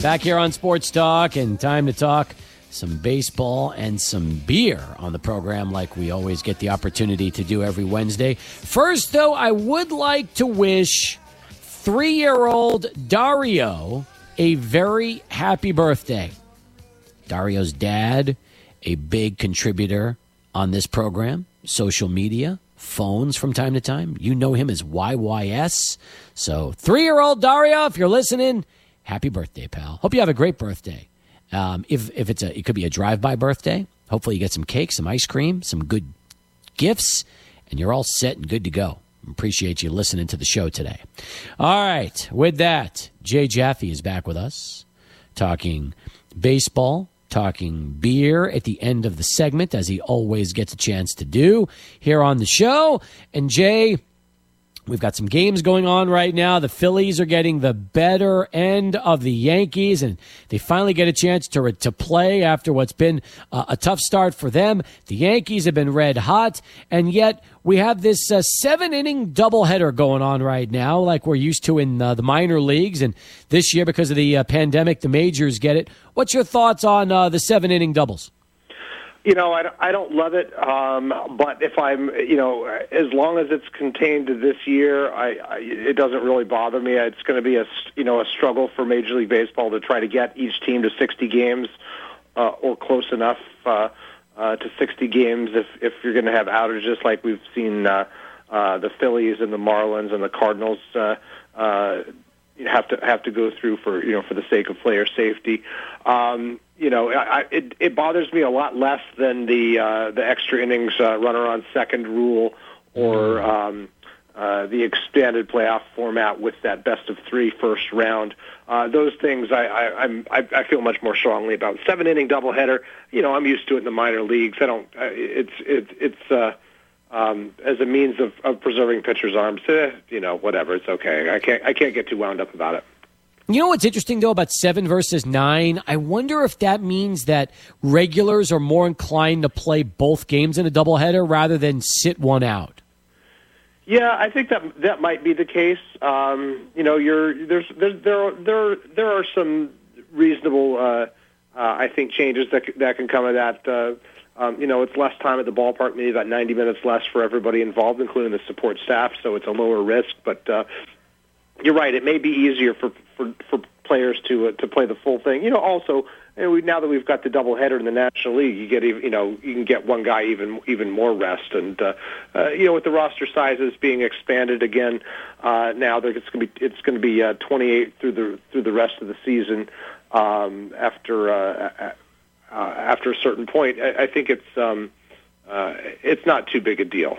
Back here on Sports Talk, and time to talk some baseball and some beer on the program, like we always get the opportunity to do every Wednesday. First, though, I would like to wish three year old Dario a very happy birthday. Dario's dad, a big contributor on this program, social media, phones from time to time. You know him as YYS. So, three year old Dario, if you're listening, happy birthday, pal. Hope you have a great birthday. Um, if if it's a, it could be a drive by birthday. Hopefully, you get some cake, some ice cream, some good gifts, and you're all set and good to go. Appreciate you listening to the show today. All right, with that, Jay Jaffe is back with us, talking baseball, talking beer at the end of the segment, as he always gets a chance to do here on the show. And Jay, We've got some games going on right now. The Phillies are getting the better end of the Yankees, and they finally get a chance to, to play after what's been a tough start for them. The Yankees have been red hot, and yet we have this uh, seven inning doubleheader going on right now, like we're used to in uh, the minor leagues. And this year, because of the uh, pandemic, the majors get it. What's your thoughts on uh, the seven inning doubles? You know, I, I don't love it, um, but if I'm, you know, as long as it's contained to this year, I, I it doesn't really bother me. It's going to be a, you know, a struggle for Major League Baseball to try to get each team to 60 games uh, or close enough uh, uh, to 60 games. If if you're going to have outages like we've seen uh, uh, the Phillies and the Marlins and the Cardinals. Uh, uh, have to have to go through for you know for the sake of player safety. Um, you know, I, it it bothers me a lot less than the uh, the extra innings uh, runner on second rule or mm. um, uh, the expanded playoff format with that best of three first round. Uh, those things I, I I'm I, I feel much more strongly about. Seven inning doubleheader. You know, I'm used to it in the minor leagues. I don't. Uh, it's it, it's. Uh, um, as a means of, of preserving pitchers' arms, eh, you know, whatever. It's okay. I can't I can't get too wound up about it. You know what's interesting though about seven versus nine? I wonder if that means that regulars are more inclined to play both games in a doubleheader rather than sit one out. Yeah, I think that that might be the case. Um, you know, you're there's, there there there are some reasonable, uh, uh, I think, changes that that can come of that. Uh, um, you know, it's less time at the ballpark, maybe about 90 minutes less for everybody involved, including the support staff. So it's a lower risk, but uh, you're right. It may be easier for for, for players to uh, to play the full thing. You know, also know, we, now that we've got the doubleheader in the National League, you get you know you can get one guy even even more rest, and uh, uh, you know with the roster sizes being expanded again uh, now, it's going to be it's going to be uh, 28 through the through the rest of the season um, after uh, uh, after a certain point. I, I think it's um, uh, it's not too big a deal.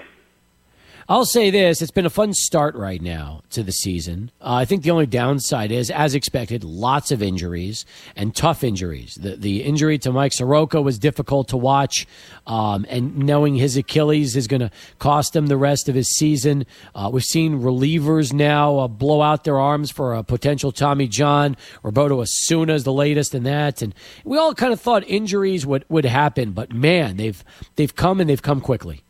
I'll say this: it's been a fun start right now to the season. Uh, I think the only downside is, as expected, lots of injuries and tough injuries. The the injury to Mike Soroka was difficult to watch, um, and knowing his Achilles is going to cost him the rest of his season. Uh, we've seen relievers now uh, blow out their arms for a potential Tommy John. Roberto Osuna is the latest in that, and we all kind of thought injuries would would happen, but man, they've they've come and they've come quickly.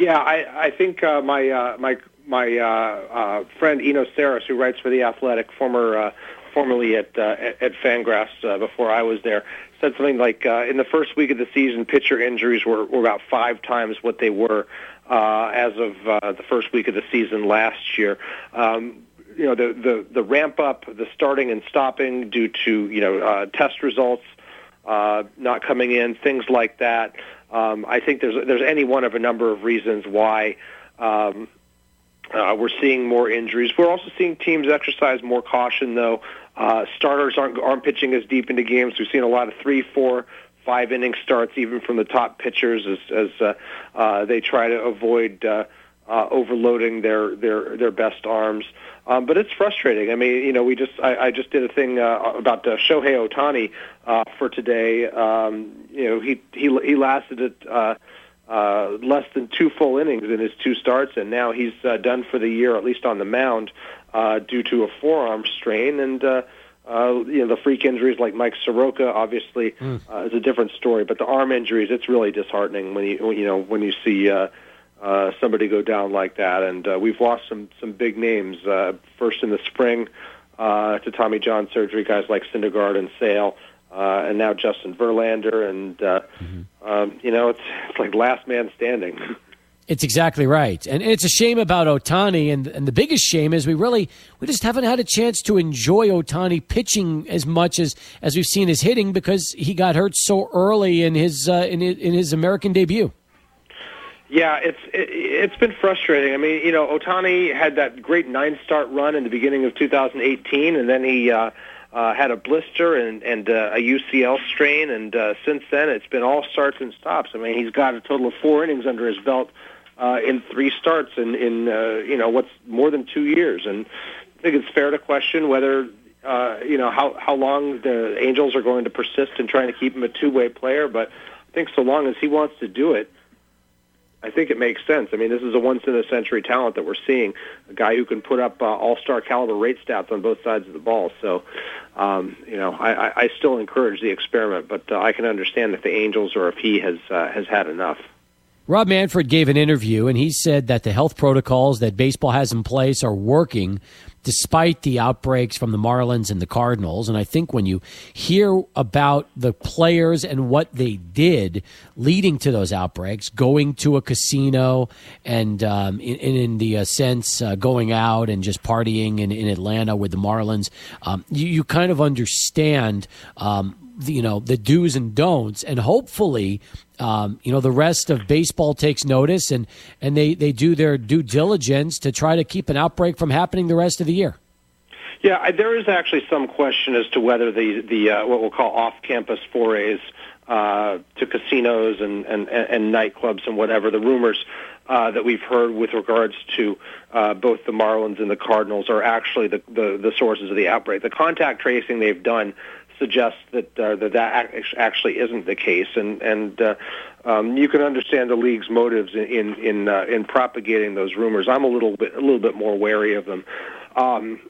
Yeah, I, I think uh, my uh, my my uh, uh, friend Eno Sarris, who writes for the Athletic, former uh, formerly at uh, at Fangraphs uh, before I was there, said something like uh, in the first week of the season, pitcher injuries were, were about five times what they were uh, as of uh, the first week of the season last year. Um, you know, the, the the ramp up, the starting and stopping due to you know uh, test results uh, not coming in, things like that. Um, I think there's there's any one of a number of reasons why um, uh, we're seeing more injuries. We're also seeing teams exercise more caution, though. Uh, starters aren't aren't pitching as deep into games. We've seen a lot of three, four, five inning starts, even from the top pitchers, as as uh, uh, they try to avoid uh, uh, overloading their their their best arms. Um, but it's frustrating. I mean, you know, we just I, I just did a thing uh, about uh, Shohei Ohtani uh, for today. Um, you know, he he he lasted it uh, uh, less than two full innings in his two starts, and now he's uh, done for the year, at least on the mound, uh, due to a forearm strain. And uh, uh, you know, the freak injuries like Mike Soroka, obviously, mm. uh, is a different story. But the arm injuries, it's really disheartening when you you know when you see. Uh, uh, somebody go down like that. And uh, we've lost some some big names. Uh, first in the spring, uh, to Tommy John surgery, guys like Syndergaard and Sale, uh, and now Justin Verlander, and uh, mm-hmm. um, you know it's it's like last man standing. It's exactly right, and it's a shame about Ohtani, and and the biggest shame is we really we just haven't had a chance to enjoy Ohtani pitching as much as as we've seen his hitting because he got hurt so early in his uh, in his, in his American debut. Yeah, it's it, it's been frustrating. I mean, you know, Ohtani had that great nine start run in the beginning of 2018, and then he. Uh, uh, had a blister and, and uh, a UCL strain, and uh, since then it's been all starts and stops. I mean, he's got a total of four innings under his belt uh, in three starts in in uh, you know what's more than two years, and I think it's fair to question whether uh, you know how how long the Angels are going to persist in trying to keep him a two way player. But I think so long as he wants to do it, I think it makes sense. I mean, this is a once in a century talent that we're seeing, a guy who can put up uh, all star caliber rate stats on both sides of the ball. So, um, you know, I, I still encourage the experiment, but uh, I can understand if the Angels or if he has uh, has had enough. Rob Manfred gave an interview and he said that the health protocols that baseball has in place are working despite the outbreaks from the Marlins and the Cardinals. And I think when you hear about the players and what they did leading to those outbreaks, going to a casino and um, in, in, the uh, sense uh, going out and just partying in, in Atlanta with the Marlins, um, you, you, kind of understand. Um, you know the do's and don'ts, and hopefully um, you know, the rest of baseball takes notice and, and they, they do their due diligence to try to keep an outbreak from happening the rest of the year. Yeah, there is actually some question as to whether the the uh, what we'll call off-campus forays uh, to casinos and, and and nightclubs and whatever the rumors uh, that we've heard with regards to uh, both the Marlins and the Cardinals are actually the, the the sources of the outbreak. The contact tracing they've done suggests that uh, that that actually isn't the case, and and uh, um, you can understand the league's motives in in in, uh, in propagating those rumors. I'm a little bit a little bit more wary of them. Um,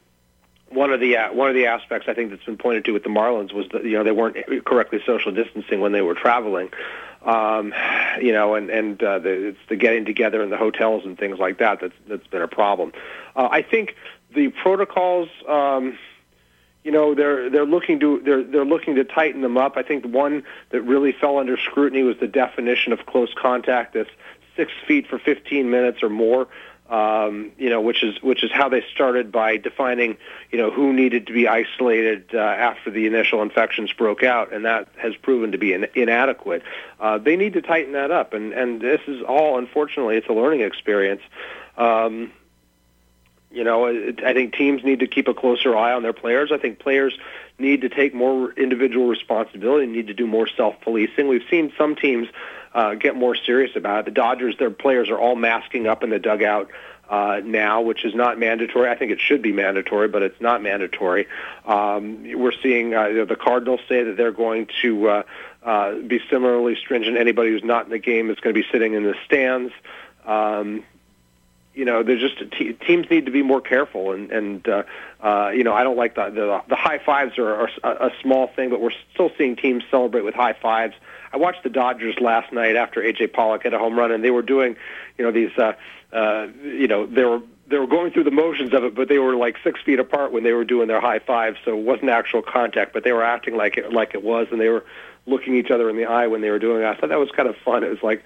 one of the uh, one of the aspects I think that's been pointed to with the Marlins was that you know they weren't correctly social distancing when they were traveling, um, you know, and and uh, the, it's the getting together in the hotels and things like that that's that's been a problem. Uh, I think the protocols. Um, you know they're they're looking to they're they're looking to tighten them up. I think the one that really fell under scrutiny was the definition of close contact. That's six feet for 15 minutes or more. Um, you know, which is which is how they started by defining, you know, who needed to be isolated uh, after the initial infections broke out, and that has proven to be in, inadequate. Uh, they need to tighten that up, and and this is all, unfortunately, it's a learning experience. Um, you know, I think teams need to keep a closer eye on their players. I think players need to take more individual responsibility, and need to do more self-policing. We've seen some teams uh, get more serious about it. The Dodgers, their players are all masking up in the dugout uh, now, which is not mandatory. I think it should be mandatory, but it's not mandatory. Um, we're seeing uh, the Cardinals say that they're going to uh, uh, be similarly stringent. Anybody who's not in the game is going to be sitting in the stands. Um, you know, there's just te- teams need to be more careful, and and uh, uh, you know, I don't like the the, the high fives are, are a, a small thing, but we're still seeing teams celebrate with high fives. I watched the Dodgers last night after AJ Pollock hit a home run, and they were doing, you know, these, uh, uh, you know, they were they were going through the motions of it, but they were like six feet apart when they were doing their high fives, so it wasn't actual contact, but they were acting like it like it was, and they were looking each other in the eye when they were doing it. I thought that was kind of fun. It was like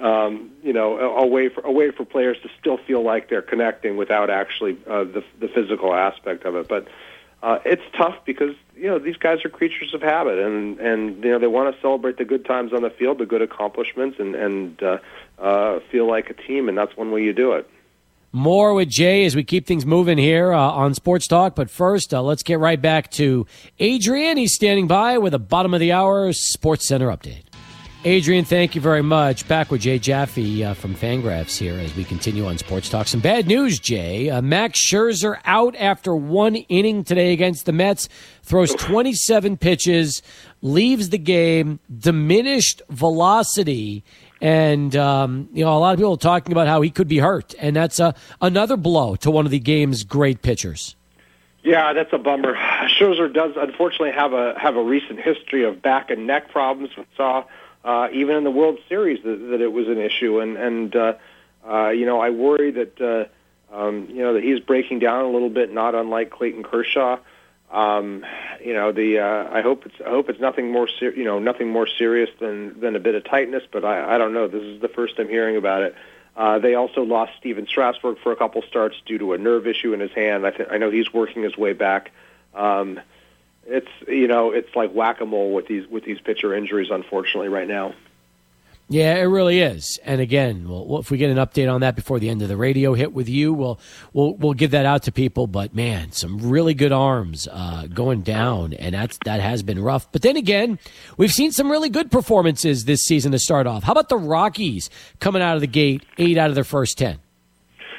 um, you know, a, way for a way for players to still feel like they're connecting without actually uh, the the physical aspect of it. But uh, it's tough because you know these guys are creatures of habit, and and you know they want to celebrate the good times on the field, the good accomplishments, and and uh, uh, feel like a team, and that's one way you do it. More with Jay as we keep things moving here uh, on Sports Talk. But first, uh, let's get right back to Adrian. He's standing by with a bottom of the hour Sports Center update. Adrian, thank you very much. Back with Jay Jaffe uh, from Fangraphs here as we continue on Sports Talk. Some bad news, Jay. Uh, Max Scherzer out after one inning today against the Mets, throws 27 pitches, leaves the game, diminished velocity. And, um, you know, a lot of people are talking about how he could be hurt. And that's uh, another blow to one of the game's great pitchers. Yeah, that's a bummer. Scherzer does unfortunately have a have a recent history of back and neck problems. We saw uh, even in the World Series that, that it was an issue. And and uh, uh, you know, I worry that uh, um, you know that he's breaking down a little bit, not unlike Clayton Kershaw. Um, you know, the uh, I hope it's I hope it's nothing more ser- you know nothing more serious than than a bit of tightness, but I, I don't know. This is the first I'm hearing about it. Uh, they also lost Stephen Strasburg for a couple starts due to a nerve issue in his hand. I, th- I know he's working his way back. Um, it's you know it's like whack a mole with these with these pitcher injuries, unfortunately, right now. Yeah, it really is. And again, well, if we get an update on that before the end of the radio hit with you, we'll we'll we'll give that out to people. But man, some really good arms uh, going down, and that's that has been rough. But then again, we've seen some really good performances this season to start off. How about the Rockies coming out of the gate, eight out of their first ten?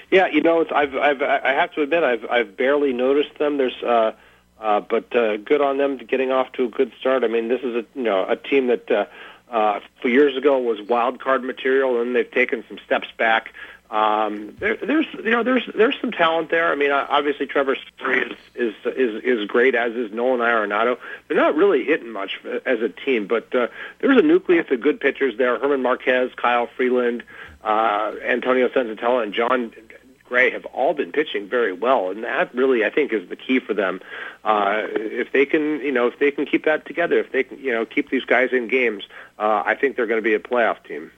Yeah, you know, it's, I've I've I have to admit I've I've barely noticed them. There's uh, uh, but uh, good on them getting off to a good start. I mean, this is a you know a team that. Uh, uh, few years ago was wild card material, and they've taken some steps back. Um, there, there's you know there's there's some talent there. I mean, obviously Trevor Story is is is is great, as is Nolan Arenado. They're not really hitting much as a team, but uh, there's a nucleus of good pitchers there. German Marquez, Kyle Freeland, uh, Antonio Senzatela, and Jon Gray have all been pitching very well, and that really I think is the key for them. Uh, if they can, you know, if they can keep that together, if they can, you know, keep these guys in games, uh, I think they're going to be a playoff team.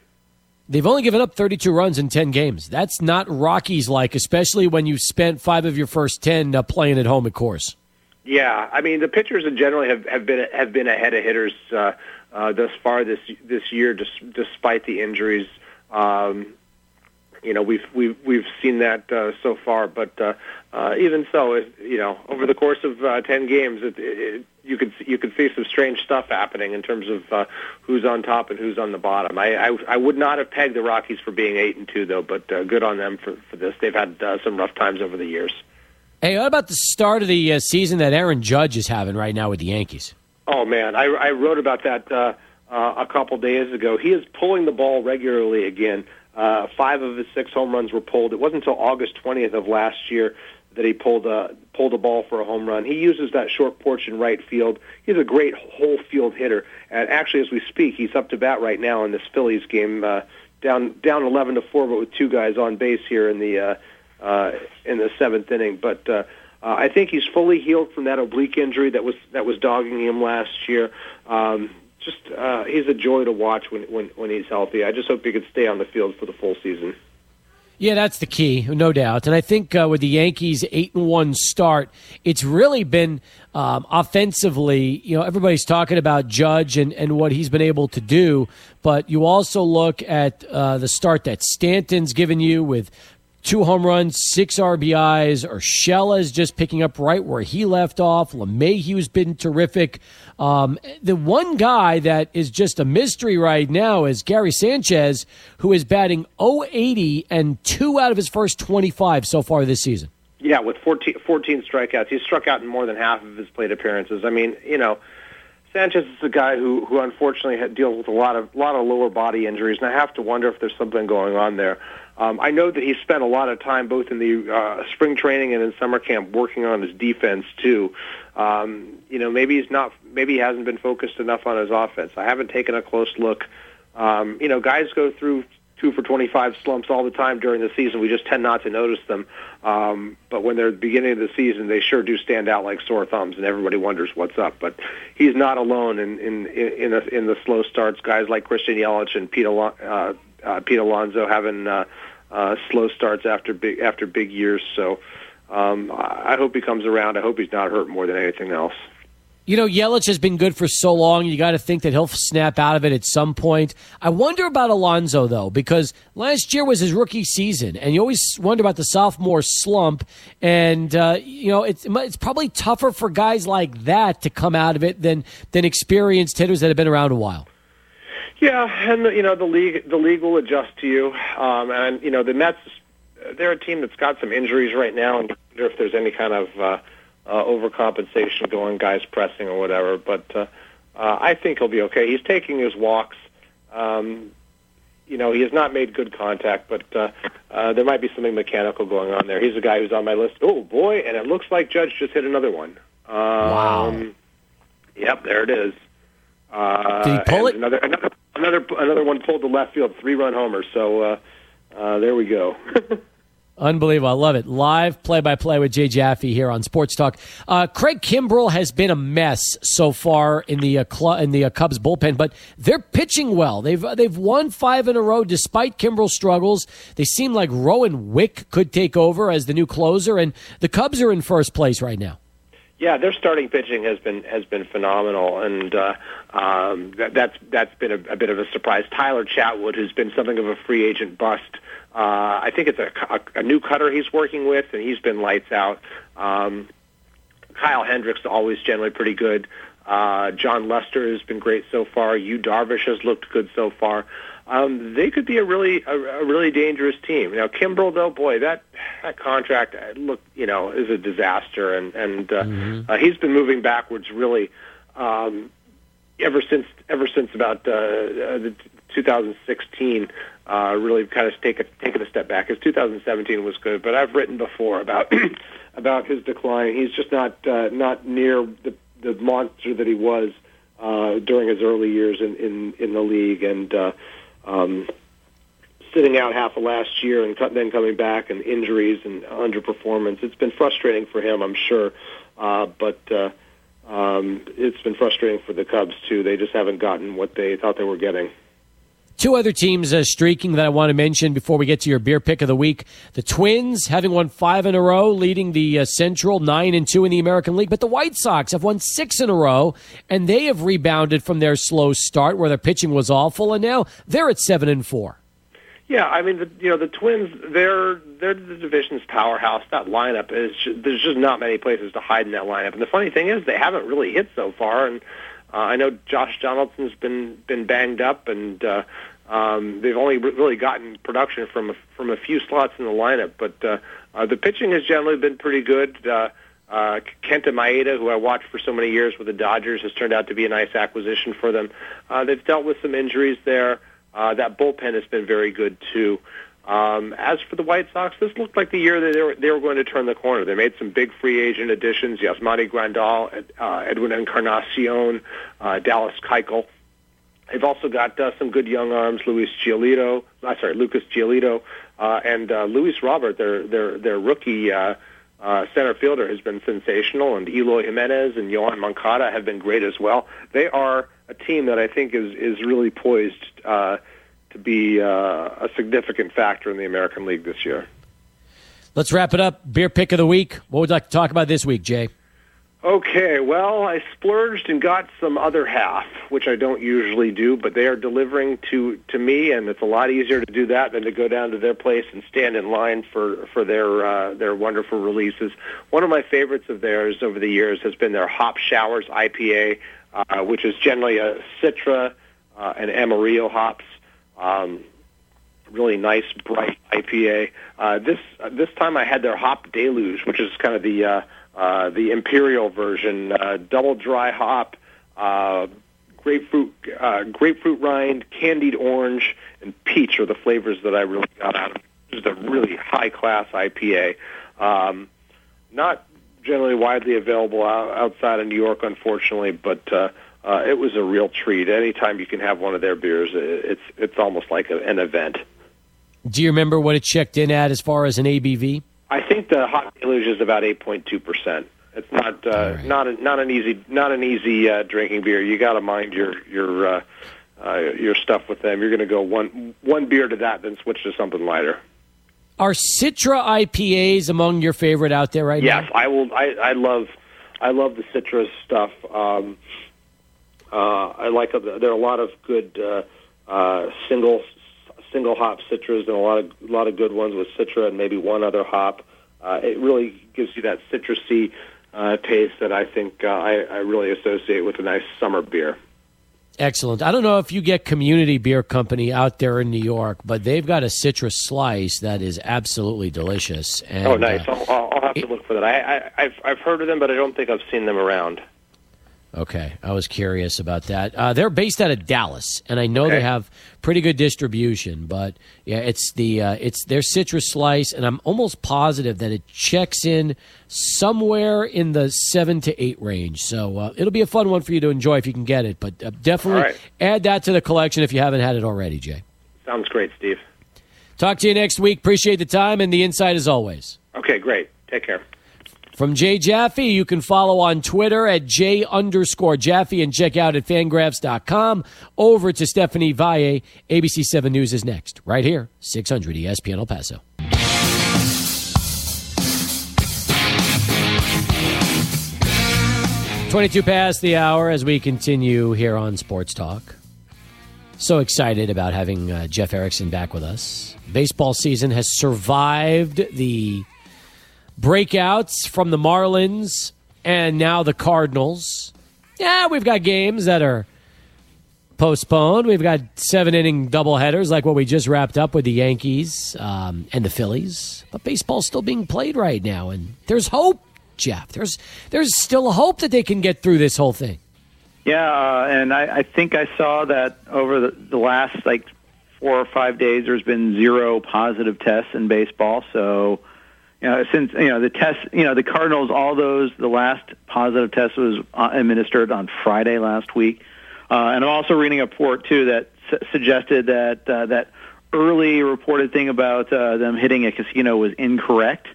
They've only given up 32 runs in 10 games. That's not Rockies like, especially when you've spent five of your first 10 uh, playing at home, of course. Yeah, I mean the pitchers in general have, have been have been ahead of hitters uh, uh, thus far this this year, dis- despite the injuries. Um, you know we've we've we've seen that uh, so far, but uh, uh, even so, it, you know over the course of uh, ten games, it, it, you could you could see some strange stuff happening in terms of uh, who's on top and who's on the bottom. I, I I would not have pegged the Rockies for being eight and two though, but uh, good on them for for this. They've had uh, some rough times over the years. Hey, what about the start of the uh, season that Aaron Judge is having right now with the Yankees? Oh man, I, I wrote about that uh, uh, a couple days ago. He is pulling the ball regularly again. Uh, five of his six home runs were pulled. It wasn't until August 20th of last year that he pulled a pulled a ball for a home run. He uses that short porch in right field. He's a great whole field hitter. And actually, as we speak, he's up to bat right now in this Phillies game, uh, down down 11 to four, but with two guys on base here in the uh, uh, in the seventh inning. But uh, uh, I think he's fully healed from that oblique injury that was that was dogging him last year. Um, just uh, he's a joy to watch when, when when he's healthy. I just hope he could stay on the field for the full season. Yeah, that's the key, no doubt. And I think uh, with the Yankees' eight and one start, it's really been um, offensively. You know, everybody's talking about Judge and, and what he's been able to do, but you also look at uh, the start that Stanton's given you with two home runs, six RBIs. Urshela is just picking up right where he left off. LeMahieu's been terrific. Um, the one guy that is just a mystery right now is Gary Sanchez, who is batting 080 and two out of his first 25 so far this season. Yeah, with 14, 14 strikeouts. He's struck out in more than half of his plate appearances. I mean, you know, Sanchez is a guy who, who unfortunately deals with a lot of lot of lower body injuries, and I have to wonder if there's something going on there. Um, I know that he spent a lot of time both in the uh, spring training and in summer camp working on his defense too. Um, you know, maybe he's not, maybe he hasn't been focused enough on his offense. I haven't taken a close look. Um, you know, guys go through two for 25 slumps all the time during the season. We just tend not to notice them. Um, but when they're at the beginning of the season, they sure do stand out like sore thumbs, and everybody wonders what's up. But he's not alone in in in the, in the slow starts. Guys like Christian Yelich and Pete, Al- uh, uh, Pete Alonso having uh, uh, slow starts after big after big years. So um, I hope he comes around. I hope he's not hurt more than anything else. You know, Yelich has been good for so long. You got to think that he'll snap out of it at some point. I wonder about Alonso though, because last year was his rookie season, and you always wonder about the sophomore slump. And uh, you know, it's it's probably tougher for guys like that to come out of it than than experienced hitters that have been around a while. Yeah, and you know the league the league will adjust to you, um, and you know the Mets they're a team that's got some injuries right now, and wonder if there's any kind of uh, uh, overcompensation going, guys pressing or whatever. But uh, uh, I think he'll be okay. He's taking his walks. Um, you know, he has not made good contact, but uh, uh, there might be something mechanical going on there. He's a guy who's on my list. Oh boy, and it looks like Judge just hit another one. Um, wow. Yep, there it is. Uh, Did he pull it? Another, another, another, another one pulled the left field three-run homer. So uh, uh, there we go. Unbelievable. I love it. Live play by play with Jay Jaffe here on Sports Talk. Uh, Craig Kimbrel has been a mess so far in the uh, cl- in the uh, Cubs bullpen, but they're pitching well. They've uh, they've won five in a row despite Kimbrel's struggles. They seem like Rowan Wick could take over as the new closer, and the Cubs are in first place right now. Yeah, their starting pitching has been has been phenomenal, and uh, um, that, that's that's been a, a bit of a surprise. Tyler Chatwood, who's been something of a free agent bust, uh, I think it's a, a, a new cutter he's working with, and he's been lights out. Um, Kyle Hendricks always generally pretty good. Uh, Jon Lester has been great so far. Yu Darvish has looked good so far um, they could be a really a, a really dangerous team. Now, Kimbrel, though, boy, that that contract uh, look you know is a disaster, and and uh, mm-hmm. uh, he's been moving backwards really um, ever since ever since about uh, uh the 2016. Uh, really kind of take a, taken a step back. His 2017 was good, but I've written before about about his decline. He's just not uh, not near the the monster that he was uh, during his early years in in, in the league, and uh, um, sitting out half of last year and then coming back and injuries and underperformance. It's been frustrating for him, I'm sure, uh, but uh, um, it's been frustrating for the Cubs too. They just haven't gotten what they thought they were getting. Two other teams uh, streaking that I want to mention before we get to your beer pick of the week. The Twins having won five in a row, leading the uh, Central, nine and two in the American League. But the White Sox have won six in a row, and they have rebounded from their slow start where their pitching was awful, and now they're at seven and four. Yeah, I mean, the, you know, the Twins, they're they're the division's powerhouse. That lineup is there's just not many places to hide in that lineup. And the funny thing is, they haven't really hit so far. And uh, I know Josh Donaldson's been been banged up, and uh, um, they've only really gotten production from a, from a few slots in the lineup. But uh, uh, the pitching has generally been pretty good. Uh, uh, Kenta Maeda, who I watched for so many years with the Dodgers, has turned out to be a nice acquisition for them. Uh, they've dealt with some injuries there. Uh, that bullpen has been very good too. Um, as for the White Sox, this looked like the year that they were, they were going to turn the corner. They made some big free agent additions: Yasmani Grandal, uh, Edwin Encarnacion, uh, Dallas Keuchel. They've also got uh, some good young arms: Luis Giolito, uh, sorry, Lucas Giolito, uh, and uh, Luis Robert, their their their rookie uh, uh, center fielder, has been sensational, and Eloy Jimenez and Yoan Moncada have been great as well. They are a team that I think is is really poised. Uh, to be uh, a significant factor in the American League this year. Let's wrap it up. Beer pick of the week. What would you like to talk about this week, Jay? Okay, well, I splurged and got some other half, which I don't usually do, but they are delivering to to me, and it's a lot easier to do that than to go down to their place and stand in line for for their uh, their wonderful releases. One of my favorites of theirs over the years has been their Hop Showers IPA, uh, which is generally a Citra uh, and Amarillo hops. Um, really nice, bright IPA. Uh, this uh, this time I had their Hop Deluge, which is kind of the uh, uh, the imperial version, uh, double dry hop, uh, grapefruit uh, grapefruit rind, candied orange, and peach are the flavors that I really got out of it. This is a really high class IPA. Um, not generally widely available outside of New York, unfortunately, but uh, uh, it was a real treat. Anytime you can have one of their beers, it's it's almost like a, an event. Do you remember what it checked in at as far as an ABV? I think the Hop Deluge is about eight point two percent. It's not uh, right. not a, not an easy not an easy uh, drinking beer. You got to mind your your uh, uh, your stuff with them. You're going to go one one beer to that, then switch to something lighter. Are Citra IPAs among your favorite out there right yes, now? Yes, I will. I, I love I love the citrus stuff. Um, uh, I like there are a lot of good uh, uh, single single hop citras and a lot of a lot of good ones with citra and maybe one other hop. Uh, it really gives you that citrusy uh, taste that I think uh, I, I really associate with a nice summer beer. Excellent. I don't know if you get Community Beer Company out there in New York, but they've got a citrus slice that is absolutely delicious. And, oh, nice! Uh, I'll, I'll, have to look for that. I, I, I've I've heard of them, but I don't think I've seen them around. Okay, I was curious about that. Uh, they're based out of Dallas, and I know okay. they have pretty good distribution. But yeah, it's the uh, it's their citrus slice, and I'm almost positive that it checks in somewhere in the seven to eight range. So uh, it'll be a fun one for you to enjoy if you can get it. But uh, definitely right. add that to the collection if you haven't had it already, Jay. Sounds great, Steve. Talk to you next week. Appreciate the time and the insight as always. Okay, great. Take care. From Jay Jaffe, you can follow on Twitter at J underscore Jaffe and check out at fangraphs.com. Over to Stephanie Valle. ABC 7 News is next, right here, 600 ESPN El Paso. Twenty-two past the hour as we continue here on Sports Talk. So excited about having uh, Jeff Erickson back with us. Baseball season has survived the breakouts from the Marlins and now the Cardinals. Yeah, we've got games that are postponed. We've got seven inning doubleheaders like what we just wrapped up with the Yankees um, and the Phillies. But baseball's still being played right now, and there's hope, Jeff. There's there's still hope that they can get through this whole thing. Yeah, uh, and I, I think I saw that over the, the last like four or five days, there's been zero positive tests in baseball. So you know, since you know the test, you know the Cardinals, all those the last positive test was uh, administered on Friday last week, uh, and I'm also reading a report too that su- suggested that uh, that early reported thing about uh, them hitting a casino was incorrect.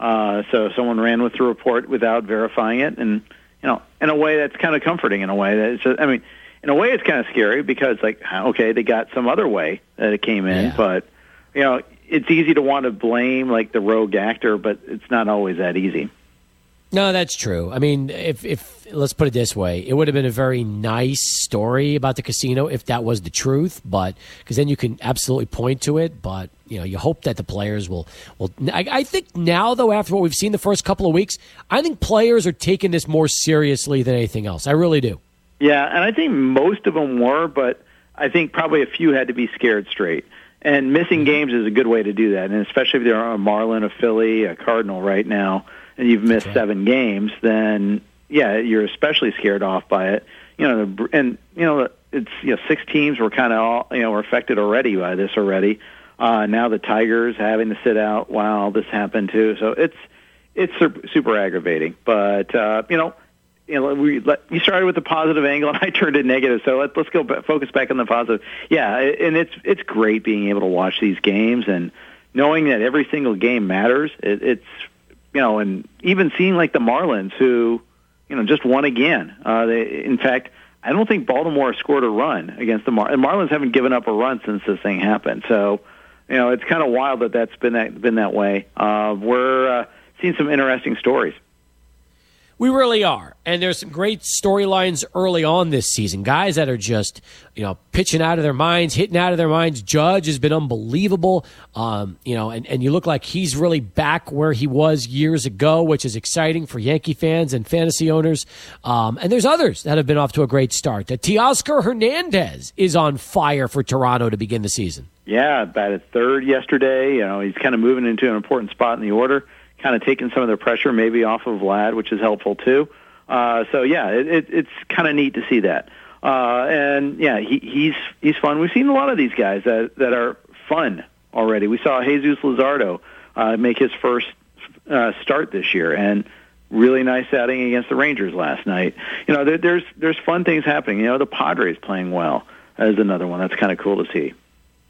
Uh, so someone ran with the report without verifying it, and you know, in a way that's kind of comforting. In a way that it's, just, I mean, in a way it's kind of scary because like, okay, they got some other way that it came in, Yeah. but you know, it's easy to want to blame like the rogue actor, but it's not always that easy. No, that's true. I mean, if if let's put it this way, it would have been a very nice story about the casino if that was the truth, but because then you can absolutely point to it. But you know, you hope that the players will will. I, I think now, though, after what we've seen the first couple of weeks, I think players are taking this more seriously than anything else. I really do. Yeah, and I think most of them were, but I think probably a few had to be scared straight. And missing games is a good way to do that, and especially if they're on a Marlin, a Philly, a Cardinal right now, and you've missed right. seven games, then yeah, you're especially scared off by it. You know, the, and you know it's you know six teams were kind of all you know were affected already by this already. Uh, now the Tigers having to sit out while this happened too, so it's it's super, super aggravating. But uh, you know, you know, we let, you started with the positive angle, and I turned it negative. So let, let's go ba- focus back on the positive. Yeah, and it's it's great being able to watch these games and knowing that every single game matters. It, it's you know, and even seeing like the Marlins, who you know just won again. Uh, they, in fact, I don't think Baltimore scored a run against the Mar- Marlins haven't given up a run since this thing happened. So you know, it's kind of wild that that's been that been that way. Uh, we're uh, seeing some interesting stories. We really are. And there's some great storylines early on this season. Guys that are just, you know, pitching out of their minds, hitting out of their minds. Judge has been unbelievable. Um, you know, and, and you look like he's really back where he was years ago, which is exciting for Yankee fans and fantasy owners. Um, and there's others that have been off to a great start. The Teoscar Hernandez is on fire for Toronto to begin the season. Yeah, batted third yesterday. You know, he's kind of moving into an important spot in the order, kind of taking some of the pressure maybe off of Vlad, which is helpful too. Uh, so yeah, it, it, it's kind of neat to see that. Uh, and yeah, he, he's he's fun. We've seen a lot of these guys that that are fun already. We saw Jesus Luzardo uh, make his first uh, start this year, and really nice outing against the Rangers last night. You know, there, there's there's fun things happening. You know, the Padres playing well is another one that's kind of cool to see.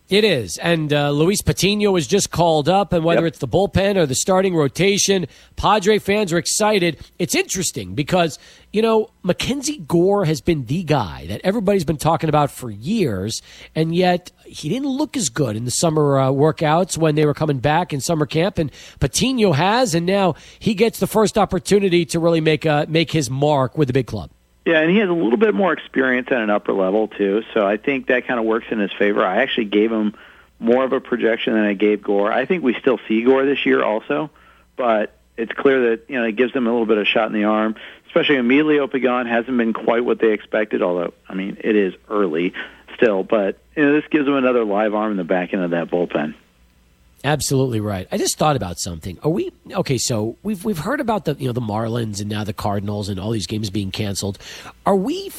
It is. And uh, Luis Patino was just called up, and whether Yep. it's the bullpen or the starting rotation, Padre fans are excited. It's interesting because, you know, Mackenzie Gore has been the guy that everybody's been talking about for years, and yet he didn't look as good in the summer uh, workouts when they were coming back in summer camp, and Patino has, and now he gets the first opportunity to really make, uh, make his mark with the big club. Yeah, and he has a little bit more experience at an upper level too, so I think that kind of works in his favor. I actually gave him more of a projection than I gave Gore. I think we still see Gore this year also, but it's clear that you know it gives them a little bit of shot in the arm. Especially Emilio Pagan hasn't been quite what they expected, although I mean it is early still, but you know this gives them another live arm in the back end of that bullpen. Absolutely right. I just thought about something. Are we okay? So we've we've heard about the you know the Marlins and now the Cardinals and all these games being canceled. Are we?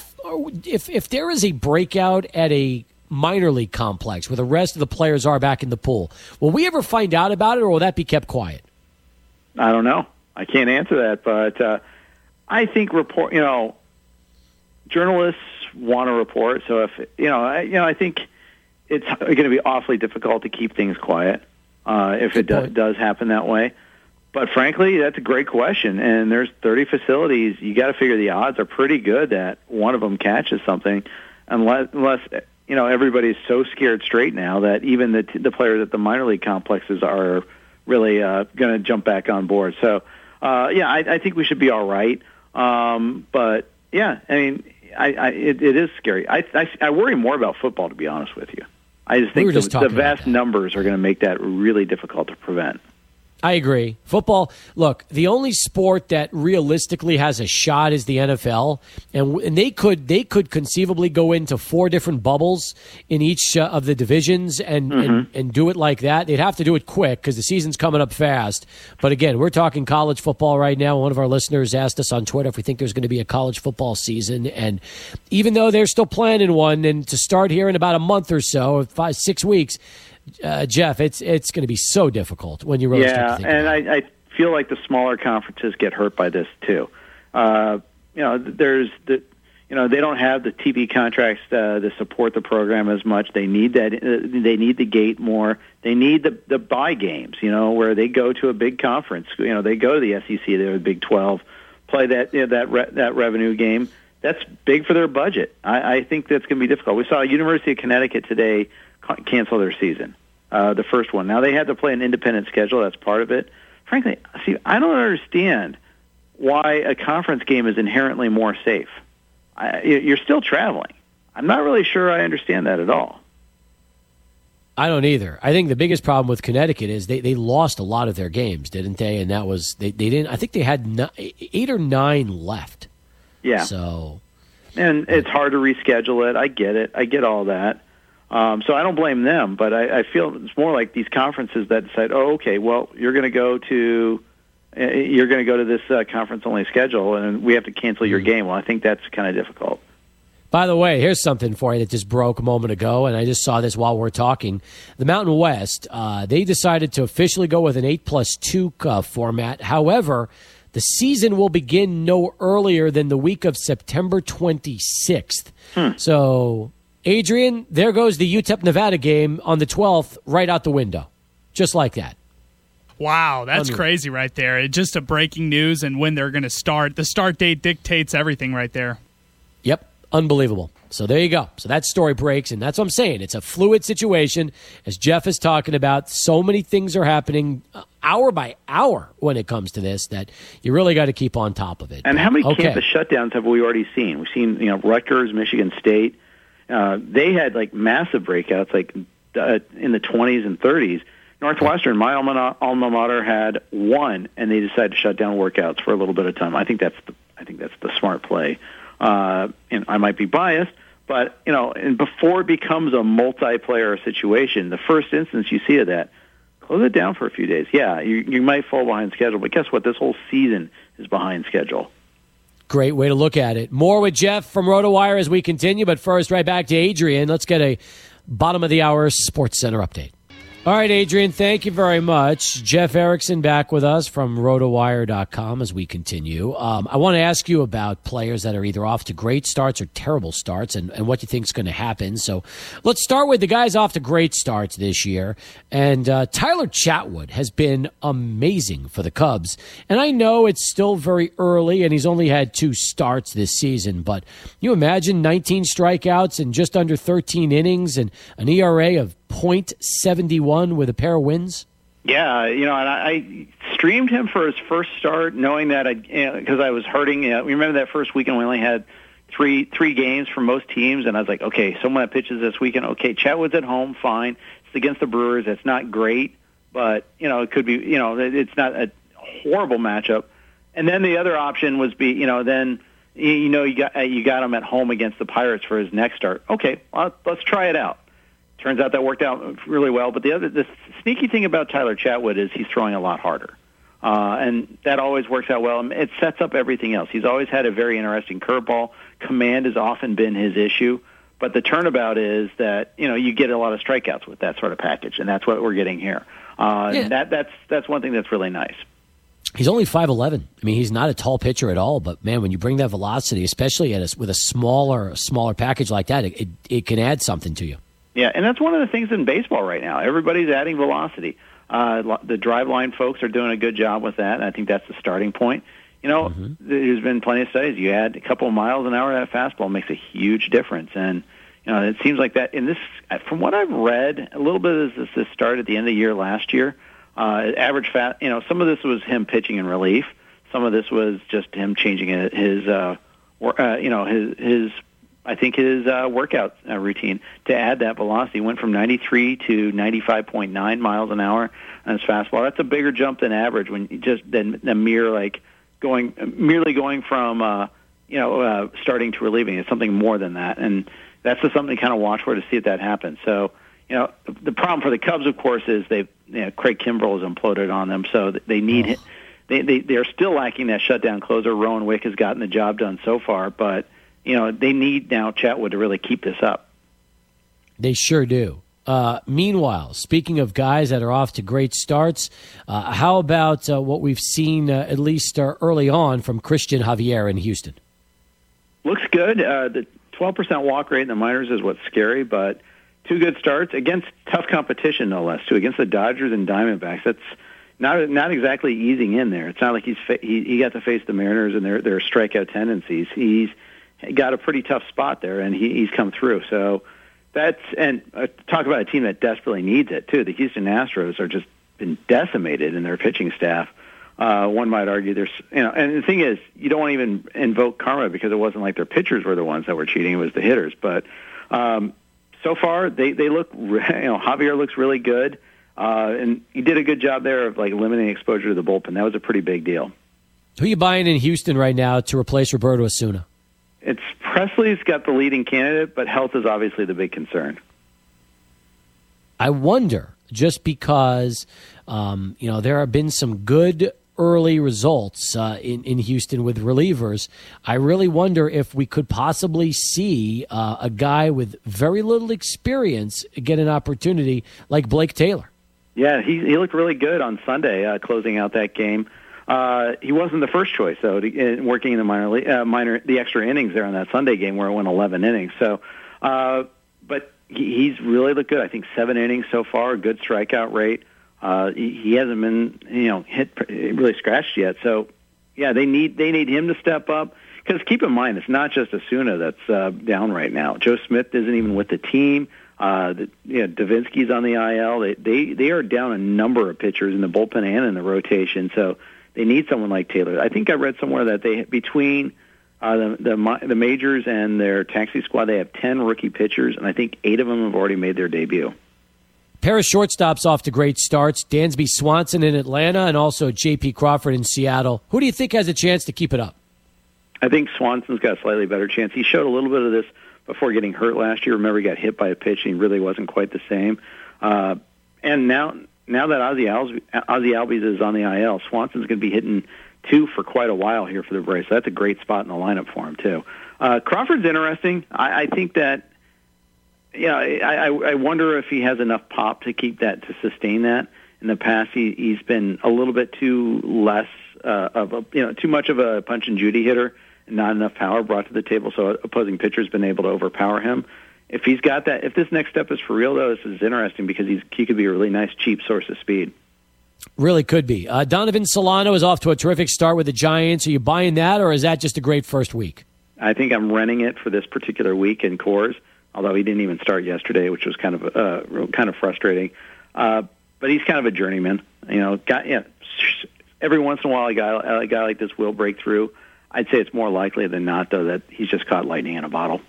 If if there is a breakout at a minor league complex where the rest of the players are back in the pool, will we ever find out about it, or will that be kept quiet? I don't know. I can't answer that, but uh, I think report. You know, journalists want to report. So if you know, I, you know, I think it's going to be awfully difficult to keep things quiet uh, if it do, does happen that way. But frankly, that's a great question. And there's 30 facilities. You got to figure the odds are pretty good that one of them catches something, unless unless you know everybody's so scared straight now that even the the players at the minor league complexes are really uh, going to jump back on board. So uh, yeah, I, I think we should be all right. Um, but yeah, I mean, I, I it, it is scary. I, I I worry more about football to be honest with you. I just think we the, the vast numbers are going to make that really difficult to prevent. I agree. Football, look, the only sport that realistically has a shot is the NFL, and, and they could they could conceivably go into four different bubbles in each uh, of the divisions and, mm-hmm. and and do it like that. They'd have to do it quick because the season's coming up fast. But again, we're talking college football right now. One of our listeners asked us on Twitter if we think there's going to be a college football season, and even though they're still planning one, and to start here in about a month or so, five six weeks uh, Jeff, it's it's going to be so difficult when you really yeah, and I, I feel like the smaller conferences get hurt by this too. Uh, you know, there's the you know they don't have the TV contracts uh, to support the program as much. They need that. Uh, they need the gate more. They need the the buy games. You know, where they go to a big conference. You know, they go to the SEC. They're the Big Twelve, play that you know, that re- that revenue game. That's big for their budget. I, I think that's going to be difficult. We saw University of Connecticut today cancel their season, uh, the first one. Now they had to play an independent schedule. That's part of it. Frankly, see, I don't understand why a conference game is inherently more safe. I, you're still traveling. I'm not really sure I understand that at all. I don't either. I think the biggest problem with Connecticut is they, they lost a lot of their games, didn't they? And that was they, they didn't. I think they had nine, eight or nine left. Yeah. So, and it's hard to reschedule it. I get it. I get all that. Um, so I don't blame them, but I, I feel it's more like these conferences that decide, oh, okay, well, you're going to go to uh, you're going to go to this uh, conference only schedule, and we have to cancel your mm-hmm. game. Well, I think that's kind of difficult. By the way, here's something for you that just broke a moment ago, and I just saw this while we're talking. The Mountain West, uh, they decided to officially go with an 8 plus 2 uh, format. However, the season will begin no earlier than the week of September 26th. Hmm. So Adrian, there goes the UTEP Nevada game on the 12th right out the window. Just like that. Wow, that's crazy right there. It's just a breaking news and when they're going to start. The start date dictates everything right there. Yep, unbelievable. So there you go. So that story breaks, and that's what I'm saying. It's a fluid situation, as Jeff is talking about. So many things are happening uh, hour by hour when it comes to this that you really got to keep on top of it. And how many okay. campus shutdowns have we already seen? We've seen, you know, Rutgers, Michigan State uh, they had like massive breakouts, like uh, in the 20s and 30s. Northwestern, my alma, alma mater, had one, and they decided to shut down workouts for a little bit of time. I think that's the I think that's the smart play. Uh, and I might be biased, but you know, and before it becomes a multiplayer situation, the first instance you see of that, close it down for a few days. Yeah, you you might fall behind schedule, but guess what? This whole season is behind schedule. Great way to look at it. More with Jeff from RotoWire as we continue, but first, right back to Adrian. Let's get a bottom of the hour Sports Center update. All right, Adrian, thank you very much. Jeff Erickson back with us from rotowire.com as we continue. Um, I want to ask you about players that are either off to great starts or terrible starts and, and what you think is going to happen. So let's start with the guys off to great starts this year. And uh, Tyler Chatwood has been amazing for the Cubs. And I know it's still very early and he's only had two starts this season, but you imagine 19 strikeouts and just under 13 innings and an ERA of .71 with a pair of wins? Yeah, you know, and I, I streamed him for his first start, knowing that I because you know, I was hurting. You know, remember that first weekend we only had three three games for most teams, and I was like, okay, someone that pitches this weekend, okay, Chatwood's at home, fine. It's against the Brewers. It's not great, but you know, it could be. You know, it's not a horrible matchup. And then the other option was be, you know, then you know you got uh, you got him at home against the Pirates for his next start. Okay, well, let's try it out. Turns out that worked out really well. But the other, the sneaky thing about Tyler Chatwood is he's throwing a lot harder. Uh, and that always works out well. It sets up everything else. He's always had a very interesting curveball. Command has often been his issue. But the turnabout is that you know you get a lot of strikeouts with that sort of package, and that's what we're getting here. Uh, yeah. That that's that's one thing that's really nice. He's only five eleven. I mean, he's not a tall pitcher at all. But man, when you bring that velocity, especially at a, with a smaller smaller package like that, it, it, it can add something to you. Yeah, and that's one of the things in baseball right now. Everybody's adding velocity. Uh, the driveline folks are doing a good job with that, and I think that's the starting point. You know, mm-hmm. there's been plenty of studies. You add a couple of miles an hour at a fastball makes a huge difference, and you know, it seems like that. In this, from what I've read, a little bit of this, this started at the end of the year last year. Uh, average fat, you know, some of this was him pitching in relief. Some of this was just him changing his, uh, or, uh, you know, his his I think his uh, workout uh, routine to add that velocity went from 93 to 95.9 miles an hour on his fastball. That's a bigger jump than average when you just than the mere like going merely going from uh, you know uh, starting to relieving. It's something more than that, and that's just something to kind of watch for to see if that happens. So you know the problem for the Cubs, of course, is they you know, Craig Kimbrel has imploded on them, so they need. Oh. They, they they are still lacking that shutdown closer. Rowan Wick has gotten the job done so far, but you know, they need now Chatwood to really keep this up. They sure do. Uh, meanwhile, speaking of guys that are off to great starts, uh, how about uh, what we've seen uh, at least uh, early on from Cristian Javier in Houston? Looks good. Uh, the 12% walk rate in the minors is what's scary, but two good starts against tough competition, no less, too, against the Dodgers and Diamondbacks. That's not not exactly easing in there. It's not like he's fa- he, he got to face the Mariners and their their strikeout tendencies. He's got a pretty tough spot there, and he, he's come through. So that's and uh, talk about a team that desperately needs it too. The Houston Astros are just been decimated in their pitching staff. Uh, one might argue there's you know, and the thing is, you don't want to even invoke karma because it wasn't like their pitchers were the ones that were cheating; it was the hitters. But um, so far, they they look you know Javier looks really good, uh, and he did a good job there of like limiting exposure to the bullpen. That was a pretty big deal. Who are you buying in Houston right now to replace Roberto Osuna? It's Pressly's got the leading candidate, but health is obviously the big concern. I wonder, just because um, you know there have been some good early results uh, in in Houston with relievers. I really wonder if we could possibly see uh, a guy with very little experience get an opportunity like Blake Taylor. Yeah, he he looked really good on Sunday, uh, closing out that game. Uh, he wasn't the first choice though, to, in, working in the minor, uh, minor, the extra innings there on that Sunday game where it went 11 innings. So, uh, but he, he's really looked good. I think seven innings so far, good strikeout rate. Uh, he, he hasn't been, you know, hit really scratched yet. So, yeah, they need they need him to step up. Because keep in mind, it's not just Osuna that's uh, down right now. Joe Smith isn't even with the team. Uh, the, you know, Devenski's on the IL. They they they are down a number of pitchers in the bullpen and in the rotation. So they need someone like Taylor. I think I read somewhere that they between uh, the, the the majors and their taxi squad, they have ten rookie pitchers, and I think eight of them have already made their debut. Pair of shortstops off to great starts: Dansby Swanson in Atlanta, and also J.P. Crawford in Seattle. Who do you think has a chance to keep it up? I think Swanson's got a slightly better chance. He showed a little bit of this before getting hurt last year. Remember, he got hit by a pitch, and he really wasn't quite the same. Uh, and now now that Albies, Ozzie Albies is on the IL, Swanson's going to be hitting two for quite a while here for the Braves. So that's a great spot in the lineup for him too. Uh, Crawford's interesting. I, I think that yeah, I, I wonder if he has enough pop to keep that to sustain that. In the past, he, he's been a little bit too less uh, of a you know too much of a punch and Judy hitter, not enough power brought to the table. So opposing pitchers been able to overpower him if he's got that, if this next step is for real, though, this is interesting because he's he could be a really nice, cheap source of speed. Really could be. Uh, Donovan Solano is off to a terrific start with the Giants. Are you buying that, or is that just a great first week? I think I'm renting it for this particular week in Coors. Although he didn't even start yesterday, which was kind of uh, kind of frustrating. Uh, but he's kind of a journeyman. You know, got yeah. Every once in a while, a guy a guy like this will break through. I'd say it's more likely than not, though, that he's just caught lightning in a bottle.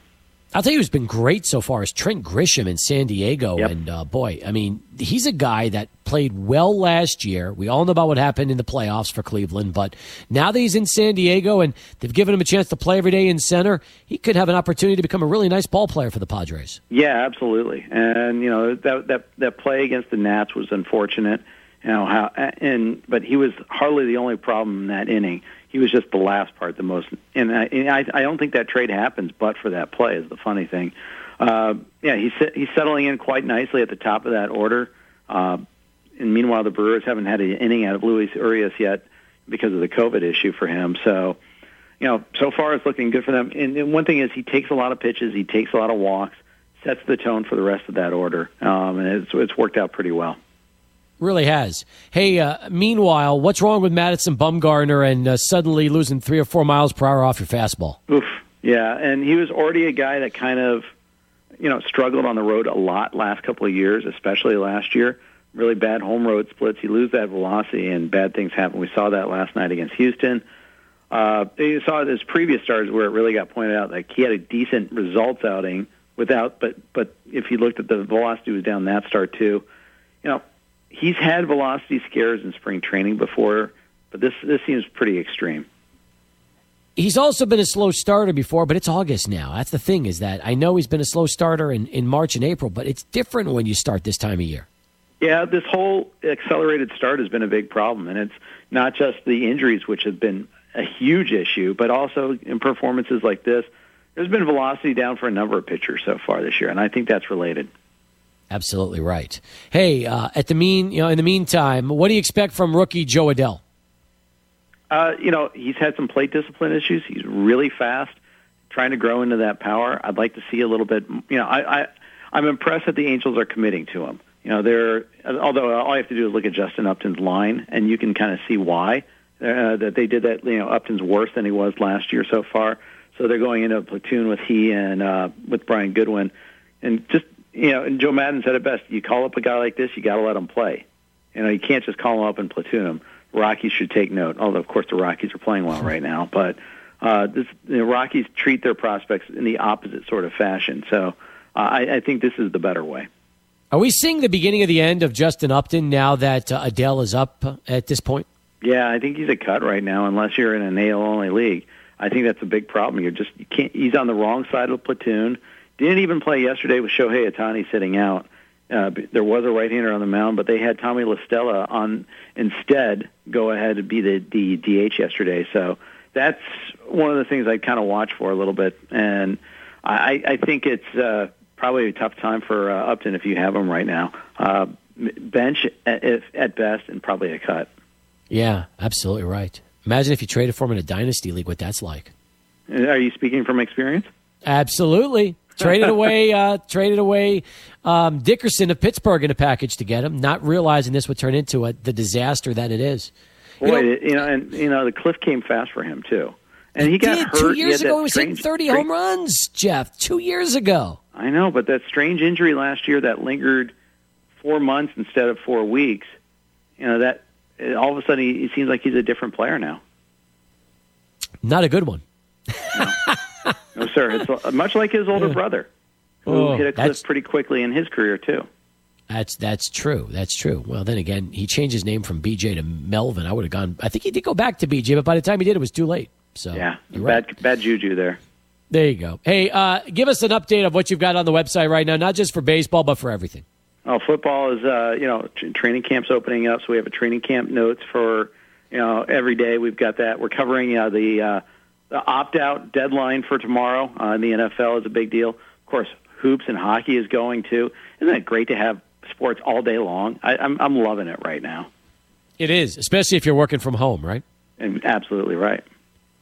I'll tell you who's been great so far is Trent Grisham in San Diego. Yep. And uh, boy, I mean, he's a guy that played well last year. We all know about what happened in the playoffs for Cleveland, but now that he's in San Diego and they've given him a chance to play every day in center, he could have an opportunity to become a really nice ball player for the Padres. Yeah, absolutely. And you know that that that play against the Nats was unfortunate. You know how and but he was hardly the only problem in that inning he was just the last part the most. And I, and I, I don't think that trade happens, but for that play is the funny thing. Uh, yeah, he's he's settling in quite nicely at the top of that order. Uh, and meanwhile, the Brewers haven't had an inning out of Luis Urias yet because of the COVID issue for him. So, you know, so far it's looking good for them. And, and one thing is, he takes a lot of pitches, he takes a lot of walks. sets the tone for the rest of that order, um, and it's it's worked out pretty well. Really has. Hey, uh, meanwhile, what's wrong with Madison Bumgarner and uh, suddenly losing three or four miles per hour off your fastball? Oof. Yeah, and he was already a guy that kind of, you know, struggled on the road a lot last couple of years, especially last year. Really bad home road splits. You lose that velocity, and bad things happen. We saw that last night against Houston. Uh, you saw his previous starts where it really got pointed out like he had a decent results outing without, but but if you looked at the velocity was down that start too. You know, he's had velocity scares in spring training before, but this this seems pretty extreme. He's also been a slow starter before, but it's August now. That's the thing is that I know he's been a slow starter in, in March and April, but it's different when you start this time of year. Yeah, this whole accelerated start has been a big problem, and it's not just the injuries, which have been a huge issue, but also in performances like this, there's been velocity down for a number of pitchers so far this year, and I think that's related. Absolutely right. Hey, uh, at the mean, you know, in the meantime, what do you expect from rookie Jo Adell? Uh, you know, he's had some plate discipline issues. He's really fast, trying to grow into that power. I'd like to see a little bit. You know, I, I I'm impressed that the Angels are committing to him. You know, they're although all you have to do is look at Justin Upton's line, and you can kind of see why uh, that they did that. You know, Upton's worse than he was last year so far. So they're going into a platoon with he and uh, with Brian Goodwin, and just you know, and Joe Maddon said it best: you call up a guy like this, you got to let him play. You know, you can't just call him up and platoon him. Rockies should take note. Although, of course, the Rockies are playing well right now, but uh, this, the Rockies treat their prospects in the opposite sort of fashion. So uh, I, I think this is the better way. Are we seeing the beginning of the end of Justin Upton now that uh, Adell is up at this point? Yeah, I think he's a cut right now, unless you're in an AL only league. I think that's a big problem. You're just you can't. He's on the wrong side of the platoon. Didn't even play yesterday with Shohei Ohtani sitting out. Uh, there was a right-hander on the mound, but they had Tommy La Stella on instead go ahead and be the, the DH yesterday. So that's one of the things I kind of watch for a little bit, and I, I think it's uh, probably a tough time for uh, Upton if you have him right now. Uh, bench at, at best, and probably a cut. Yeah, absolutely right. Imagine if you traded for him in a dynasty league, what that's like. Are you speaking from experience? Absolutely. Traded away, uh, traded away um, Dickerson of Pittsburgh in a package to get him, not realizing this would turn into a, the disaster that it is. Boy, you know, you know, and you know, the cliff came fast for him too, and he got did. hurt. Two years he ago, he was strange, hitting thirty strange, home runs. Jeff, two years ago. I know, but that strange injury last year that lingered four months instead of four weeks. You know that all of a sudden he, he seems like he's a different player now. Not a good one. no. no, sir. It's much like his older brother, who Oh, hit a cliff pretty quickly in his career too. That's that's true. That's true. Well, then again, he changed his name from BJ to Melvin. I would have gone. I think he did go back to BJ, but by the time he did, it was too late. So Yeah, you're right. bad bad juju there. There you go. Hey, uh, give us an update of what you've got on the website right now, not just for baseball, but for everything. Oh, football is uh, you know training camps opening up, so we have a training camp notes for you know every day. We've got that. We're covering uh, the uh, the opt out deadline for tomorrow uh, in the NFL is a big deal. Of course, hoops and hockey is going too. Isn't it great to have sports all day long? I, I'm I'm loving it right now, It is, especially if you're working from home, right? and absolutely right.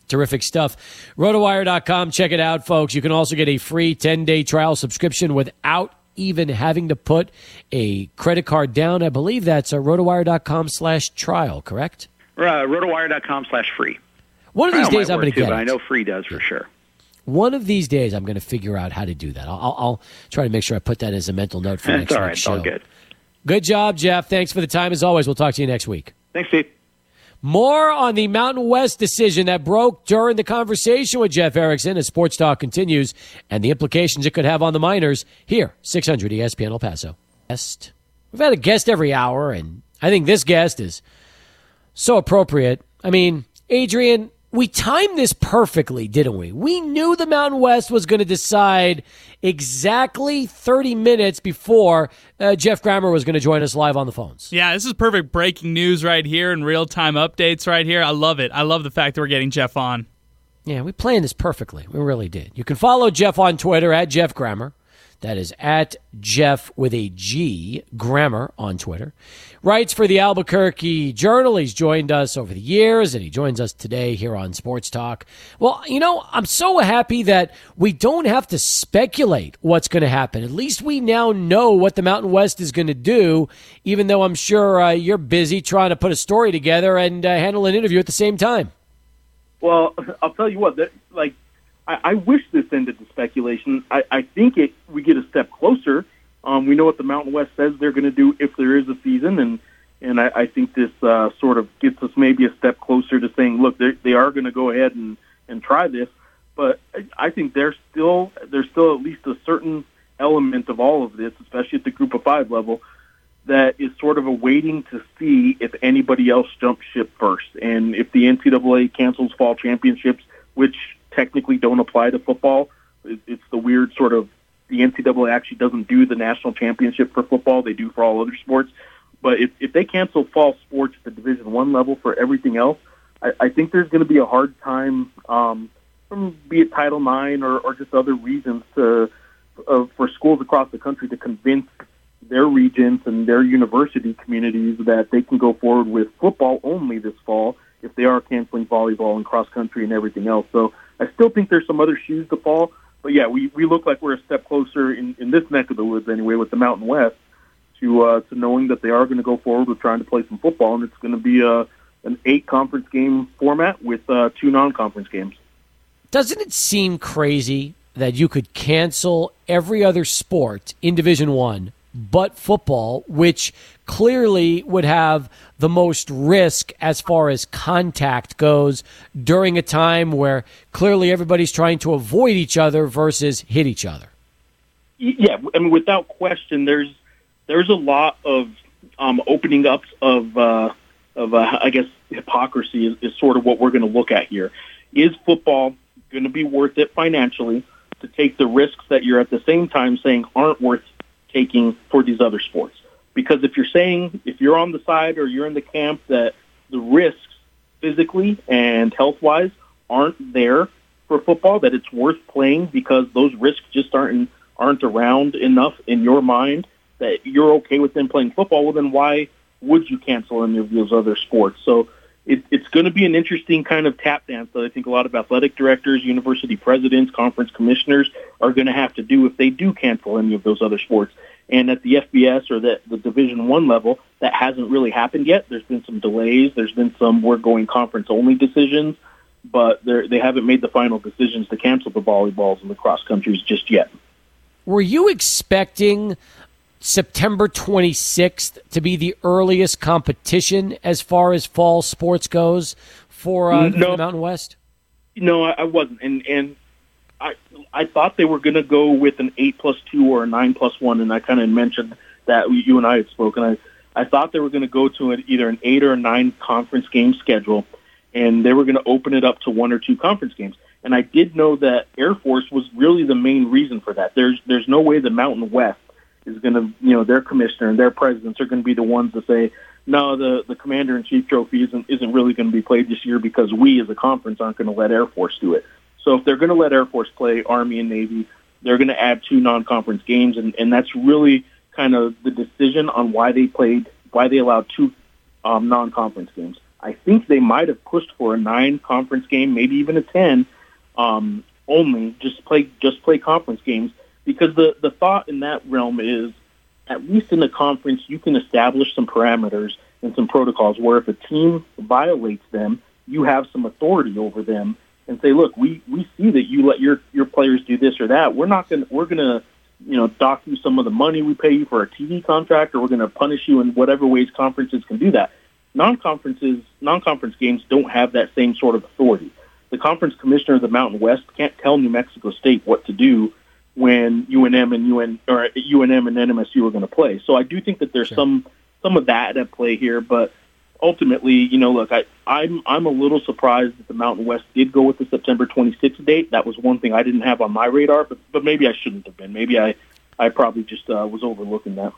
Terrific stuff. Rotowire.com. Check it out, folks. You can also get a free 10 day trial subscription without even having to put a credit card down. I believe that's uh, rotowire.com slash trial, correct? Uh, Rotowire.com slash free. One of these days, I'm going to too, get but it. I know free does for sure. One of these days, I'm going to figure out how to do that. I'll, I'll, I'll try to make sure I put that as a mental note for next all right. show. all good. Good job, Jeff. Thanks for the time. As always, we'll talk to you next week. Thanks, Steve. More on the Mountain West decision that broke during the conversation with Jeff Erickson as Sports Talk continues and the implications it could have on the miners here, 600 ESPN El Paso. Guest. We've had a guest every hour, and I think this guest is so appropriate. I mean, Adrian, we timed this perfectly, didn't we? We knew the Mountain West was going to decide exactly 30 minutes before uh, Geoff Grammer was going to join us live on the phones. Yeah, this is perfect breaking news right here and real time updates right here. I love it. I love the fact that we're getting Geoff on. Yeah, we planned this perfectly. We really did. You can follow Geoff on Twitter at Geoff Grammer. That is at Geoff with a G, Grammer on Twitter. Writes for the Albuquerque Journal. He's joined us over the years and he joins us today here on Sports Talk. Well, you know, I'm so happy that we don't have to speculate what's going to happen. At least we now know what the Mountain West is going to do, even though I'm sure uh, you're busy trying to put a story together and uh, handle an interview at the same time. Well, I'll tell you what, like, I, I wish this ended the speculation. I, I think it we get a step closer. Um, we know what the Mountain West says they're going to do if there is a season, and and I, I think this uh, sort of gets us maybe a step closer to saying, look, they are going to go ahead and and try this. But I think there's still there's still at least a certain element of all of this, especially at the Group of Five level, that is sort of a waiting to see if anybody else jumps ship first, and if the NCAA cancels fall championships, which technically don't apply to football. It's the weird sort of the NCAA actually doesn't do the national championship for football; they do for all other sports. But if, if they cancel fall sports at the Division One level for everything else, I, I think there's going to be a hard time um, from be it Title IX or, or just other reasons to uh, for schools across the country to convince their regents and their university communities that they can go forward with football only this fall if they are canceling volleyball and cross country and everything else. So I still think there's some other shoes to fall. But yeah, we, we look like we're a step closer in, in this neck of the woods anyway with the Mountain West to uh, to knowing that they are going to go forward with trying to play some football, and it's going to be a an eight conference game format with uh, two non conference games. Doesn't it seem crazy that you could cancel every other sport in Division One but football, which clearly would have the most risk as far as contact goes during a time where clearly everybody's trying to avoid each other versus hit each other. Yeah, I mean, without question, there's there's a lot of um, opening up of uh, of uh, I guess hypocrisy is, is sort of what we're going to look at here. Is football going to be worth it financially to take the risks that you're at the same time saying aren't worth taking for these other sports? Because if you're saying, if you're on the side or you're in the camp that the risks physically and health wise aren't there for football, that it's worth playing because those risks just aren't aren't around enough in your mind that you're okay with them playing football, well then why would you cancel any of those other sports? So it, it's going to be an interesting kind of tap dance that I think a lot of athletic directors, university presidents, conference commissioners are going to have to do if they do cancel any of those other sports. And at the FBS or the, the Division One level, that hasn't really happened yet. There's been some delays. There's been some we're going conference only decisions, but they haven't made the final decisions to cancel the volleyballs and the cross countries just yet. Were you expecting September 26th to be the earliest competition as far as fall sports goes for uh, no, the Mountain West? No, I wasn't, and and I I thought they were going to go with an eight plus two or a nine plus one, and I kind of mentioned that you and I had spoken. I I thought they were going to go to an, either an eight or a nine conference game schedule, and they were going to open it up to one or two conference games. And I did know that Air Force was really the main reason for that. There's there's no way the Mountain West is going to, you know, their commissioner and their presidents are going to be the ones to say, no, the the commander in chief trophy isn't isn't really going to be played this year because we as a conference aren't going to let Air Force do it. So if they're going to let Air Force play Army and Navy, they're going to add two non-conference games, and, and that's really kind of the decision on why they played, why they allowed two um, non-conference games. I think they might have pushed for a nine-conference game, maybe even a ten, um, only just play just play conference games because the the thought in that realm is at least in the conference you can establish some parameters and some protocols where if a team violates them, you have some authority over them and say, look, we, we see that you let your, your players do this or that. We're not going to, we're going to, you know, dock you some of the money we pay you for a TV contract, or we're going to punish you in whatever ways conferences can do that. Non-conferences, non-conference games don't have that same sort of authority. The conference commissioner of the Mountain West can't tell New Mexico State what to do when UNM and UN or UNM and NMSU are going to play. So I do think that there's sure. some some of that at play here, but ultimately, you know, look, I, I'm I'm a little surprised that the Mountain West did go with the September 26th date. That was one thing I didn't have on my radar, but but maybe I shouldn't have been. Maybe I I probably just uh, was overlooking that.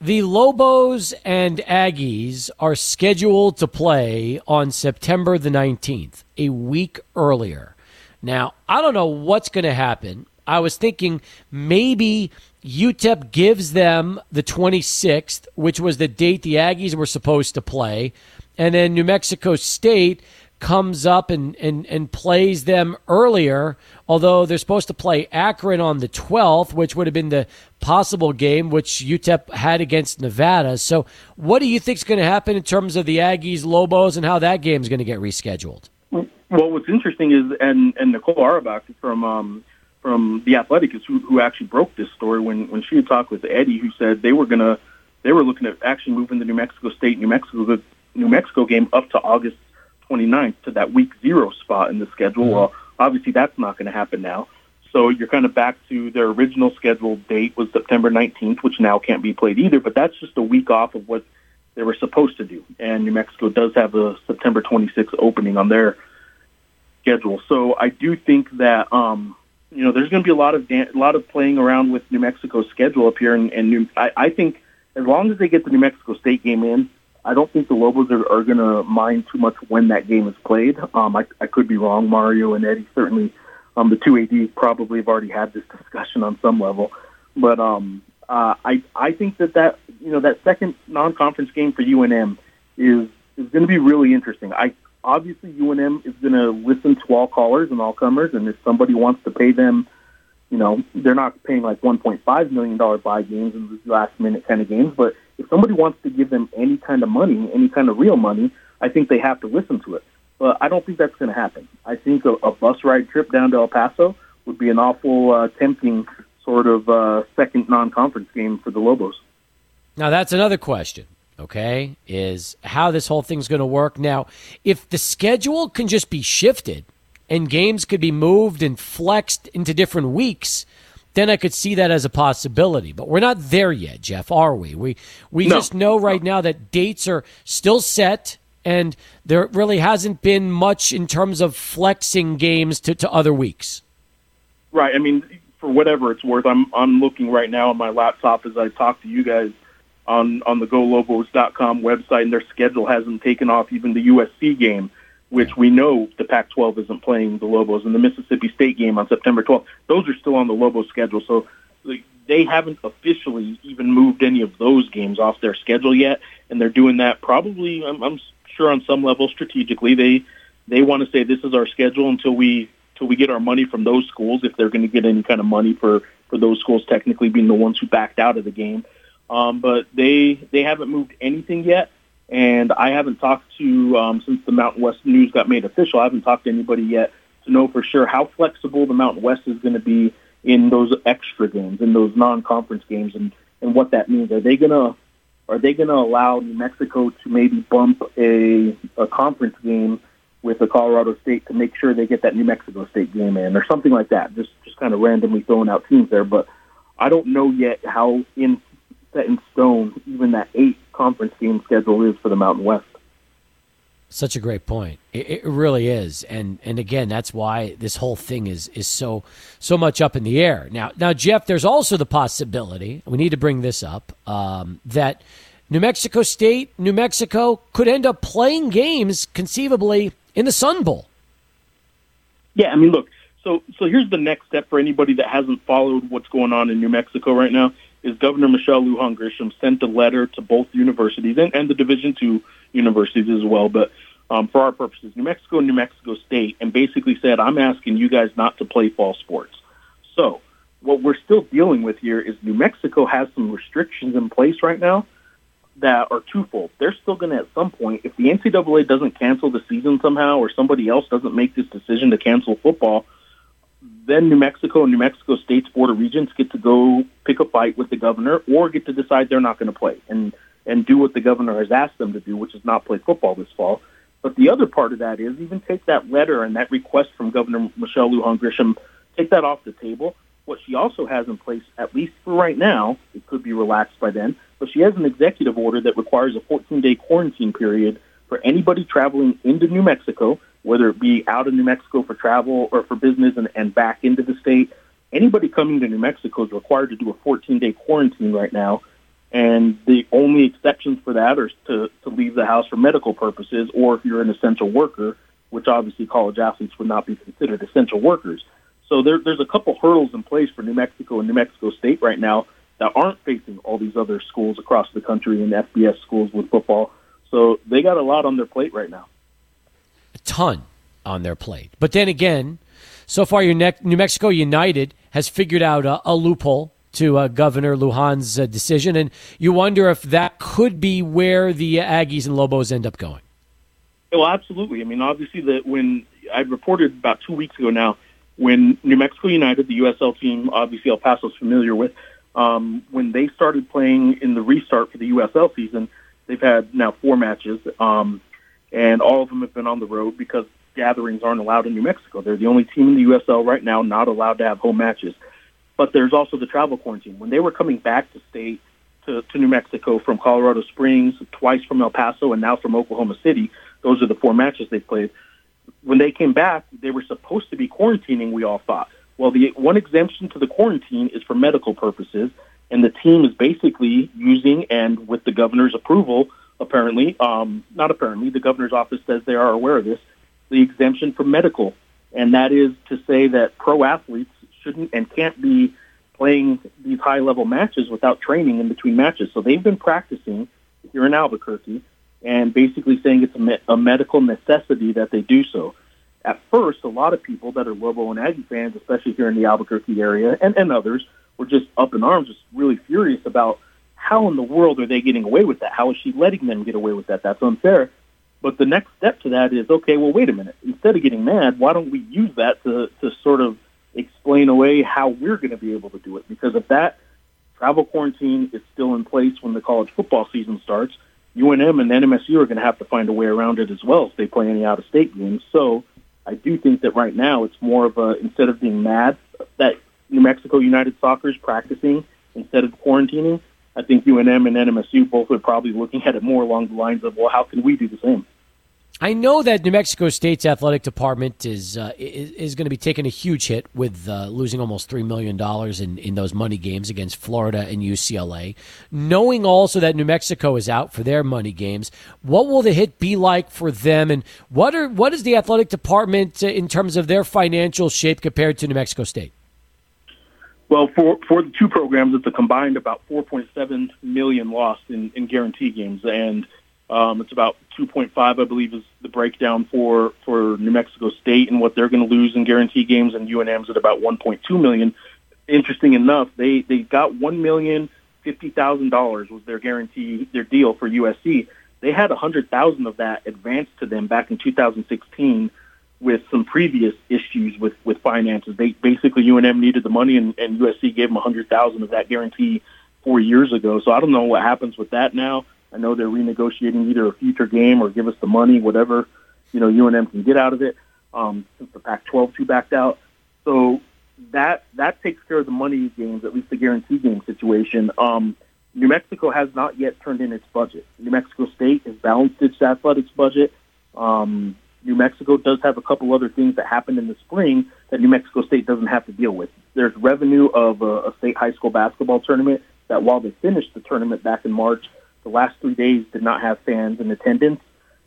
The Lobos and Aggies are scheduled to play on September the 19th, a week earlier. Now, I don't know what's going to happen I was thinking maybe UTEP gives them the 26th, which was the date the Aggies were supposed to play, and then New Mexico State comes up and, and, and plays them earlier, although they're supposed to play Akron on the 12th, which would have been the possible game which UTEP had against Nevada. So, what do you think is going to happen in terms of the Aggies Lobos and how that game is going to get rescheduled? Well, what's interesting is, and, and Nicole Auerbach from um, from the Athletic is who, who actually broke this story when when she had talked with Eddie, who said they were gonna they were looking at actually moving the New Mexico State New Mexico New Mexico game up to August 29th to that week zero spot in the schedule. Mm-hmm. Well, obviously that's not going to happen now. So you're kind of back to their original scheduled date was September 19th, which now can't be played either. But that's just a week off of what they were supposed to do. And New Mexico does have a September 26th opening on their schedule. So I do think that um, you know there's going to be a lot of a lot of playing around with New Mexico's schedule up here, and, and New, I, I think as long as they get the New Mexico State game in, I don't think the Lobos are, are going to mind too much when that game is played. Um, I, I could be wrong. Mario and Eddie certainly, um, the two ADs probably have already had this discussion on some level. But um, uh, I I think that that you know that second non-conference game for UNM is is going to be really interesting. I obviously UNM is going to listen to all callers and all comers, and if somebody wants to pay them you know, they're not paying like $1.5 million buy games and last minute kind of games. But if somebody wants to give them any kind of money, any kind of real money, I think they have to listen to it. But I don't think that's going to happen. I think a, a bus ride trip down to El Paso would be an awful uh, tempting sort of uh, second non conference game for the Lobos. Now, that's another question okay, is how this whole thing's going to work. Now, if the schedule can just be shifted and games could be moved and flexed into different weeks, then I could see that as a possibility. But we're not there yet, Geoff, are we? We we no. just know right now that dates are still set and there really hasn't been much in terms of flexing games to, to other weeks. Right. I mean, for whatever it's worth, I'm I'm looking right now on my laptop as I talk to you guys on on the GoLobos.com website, and their schedule hasn't taken off even the USC game which we know the Pac-12 isn't playing the Lobos, and the Mississippi State game on September 12th. Those are still on the Lobos schedule, so they haven't officially even moved any of those games off their schedule yet, and they're doing that probably, I'm, I'm sure, on some level strategically. They they want to say this is our schedule until we until we get our money from those schools, if they're going to get any kind of money for for those schools technically being the ones who backed out of the game. Um, but they they haven't moved anything yet. And I haven't talked to, um, since the Mountain West news got made official, I haven't talked to anybody yet to know for sure how flexible the Mountain West is going to be in those extra games, in those non-conference games, and, and what that means. Are they to are they to allow New Mexico to maybe bump a, a conference game with the Colorado State to make sure they get that New Mexico State game in, or something like that? Just just kind of randomly throwing out teams there, but I don't know yet how in set in stone even that eight conference game schedule is for the Mountain West. Such a great point. It, it, really is, and and again, that's why this whole thing is is so so much up in the air now. Now, Geoff, there's also the possibility we need to bring this up um, that New Mexico State, New Mexico could end up playing games conceivably in the Sun Bowl. Yeah, I mean, look. So so here's the next step for anybody that hasn't followed what's going on in New Mexico right now is Governor Michelle Lujan Grisham sent a letter to both universities and, and the Division two universities as well, but um, for our purposes, New Mexico and New Mexico State, and basically said, I'm asking you guys not to play fall sports. So what we're still dealing with here is New Mexico has some restrictions in place right now that are twofold. They're still going to, at some point, if the NCAA doesn't cancel the season somehow or somebody else doesn't make this decision to cancel football, then New Mexico and New Mexico State's Board of Regents get to go pick a fight with the governor or get to decide they're not going to play and, and do what the governor has asked them to do, which is not play football this fall. But the other part of that is even take that letter and that request from Governor Michelle Lujan Grisham, take that off the table. What she also has in place, at least for right now, it could be relaxed by then, but she has an executive order that requires a 14 day quarantine period for anybody traveling into New Mexico whether it be out of New Mexico for travel or for business and, and back into the state. Anybody coming to New Mexico is required to do a 14 day quarantine right now. And the only exceptions for that are to, to leave the house for medical purposes or if you're an essential worker, which obviously college athletes would not be considered essential workers. So there, there's a couple hurdles in place for New Mexico and New Mexico State right now that aren't facing all these other schools across the country and FBS schools with football. So they got a lot on their plate right now. A ton on their plate. But then again, so far, your New Mexico United has figured out a, a loophole to uh, Governor Lujan's uh, decision, and you wonder if that could be where the Aggies and Lobos end up going. Well, absolutely. I mean, obviously, that when I reported about two weeks ago now, when New Mexico United, the USL team, obviously El Paso's familiar with, um, when they started playing in the restart for the USL season, they've had now four matches, um, and all of them have been on the road because gatherings aren't allowed in New Mexico. They're the only team in the USL right now not allowed to have home matches. But there's also the travel quarantine. When they were coming back to state to, to New Mexico from Colorado Springs, twice from El Paso, and now from Oklahoma City, those are the four matches they played. When they came back, they were supposed to be quarantining, we all thought. Well, the one exemption to the quarantine is for medical purposes, and the team is basically using, and with the governor's approval, apparently, um, not apparently, the governor's office says they are aware of this, the exemption for medical. And that is to say that pro athletes shouldn't and can't be playing these high level matches without training in between matches. So they've been practicing here in Albuquerque and basically saying it's a, me- a medical necessity that they do so. At first, a lot of people that are Lobo and Aggie fans, especially here in the Albuquerque area and, and others, were just up in arms, just really furious about how in the world are they getting away with that? How is she letting them get away with that? That's unfair. But the next step to that is okay. Well, wait a minute. Instead of getting mad, why don't we use that to to sort of explain away how we're going to be able to do it? Because if that travel quarantine is still in place when the college football season starts, UNM and NMSU are going to have to find a way around it as well if they play any out of state games. So I do think that right now it's more of a instead of being mad that New Mexico United Soccer is practicing instead of quarantining. I think UNM and NMSU both are probably looking at it more along the lines of, well, how can we do the same? I know that New Mexico State's athletic department is uh, is, is going to be taking a huge hit with uh, losing almost three million dollars in, in those money games against Florida and UCLA. Knowing also that New Mexico is out for their money games, what will the hit be like for them? And what are what is the athletic department uh, in terms of their financial shape compared to New Mexico State? Well, for for the two programs, it's a combined about 4.7 million lost in, in guarantee games, and um, it's about 2.5, I believe, is the breakdown for for New Mexico State and what they're going to lose in guarantee games, and UNM's at about 1.2 million. Interesting enough, they they got one million fifty thousand dollars was their guarantee, their deal for USC. They had a hundred thousand of that advanced to them back in 2016 with some previous issues with with finances. They basically UNM needed the money, and, and USC gave them a hundred thousand of that guarantee four years ago. So I don't know what happens with that now. I know they're renegotiating either a future game or give us the money, whatever you know UNM can get out of it. Um, since the Pac-12 two backed out, so that that takes care of the money games, at least the guarantee game situation. Um, New Mexico has not yet turned in its budget. New Mexico State has balanced its athletics budget. Um, New Mexico does have a couple other things that happen in the spring that New Mexico State doesn't have to deal with. There's revenue of a, a state high school basketball tournament that while they finished the tournament back in March, the last three days did not have fans in attendance.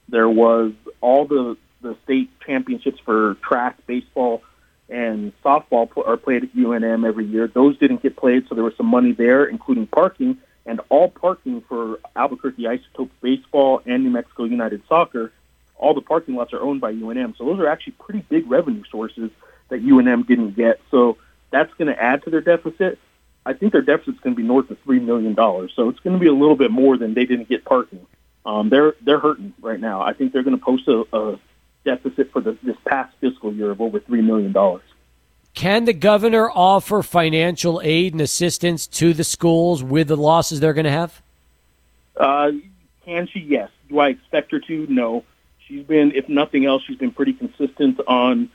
There was all the the state championships for track, baseball, and softball are played at UNM every year. Those didn't get played, so there was some money there, including parking, and all parking for Albuquerque Isotopes baseball and New Mexico United Soccer. All the parking lots are owned by UNM, so those are actually pretty big revenue sources that UNM didn't get. So that's going to add to their deficit. I think their deficit's going to be north of three million dollars. So it's going to be a little bit more than they didn't get parking. Um, they're they're hurting right now. I think they're going to post a, a deficit for the, this past fiscal year of over three million dollars. Can the governor offer financial aid and assistance to the schools with the losses they're going to have? Uh, can she? Yes. Do I expect her to? No. She's been, if nothing else, she's been pretty consistent on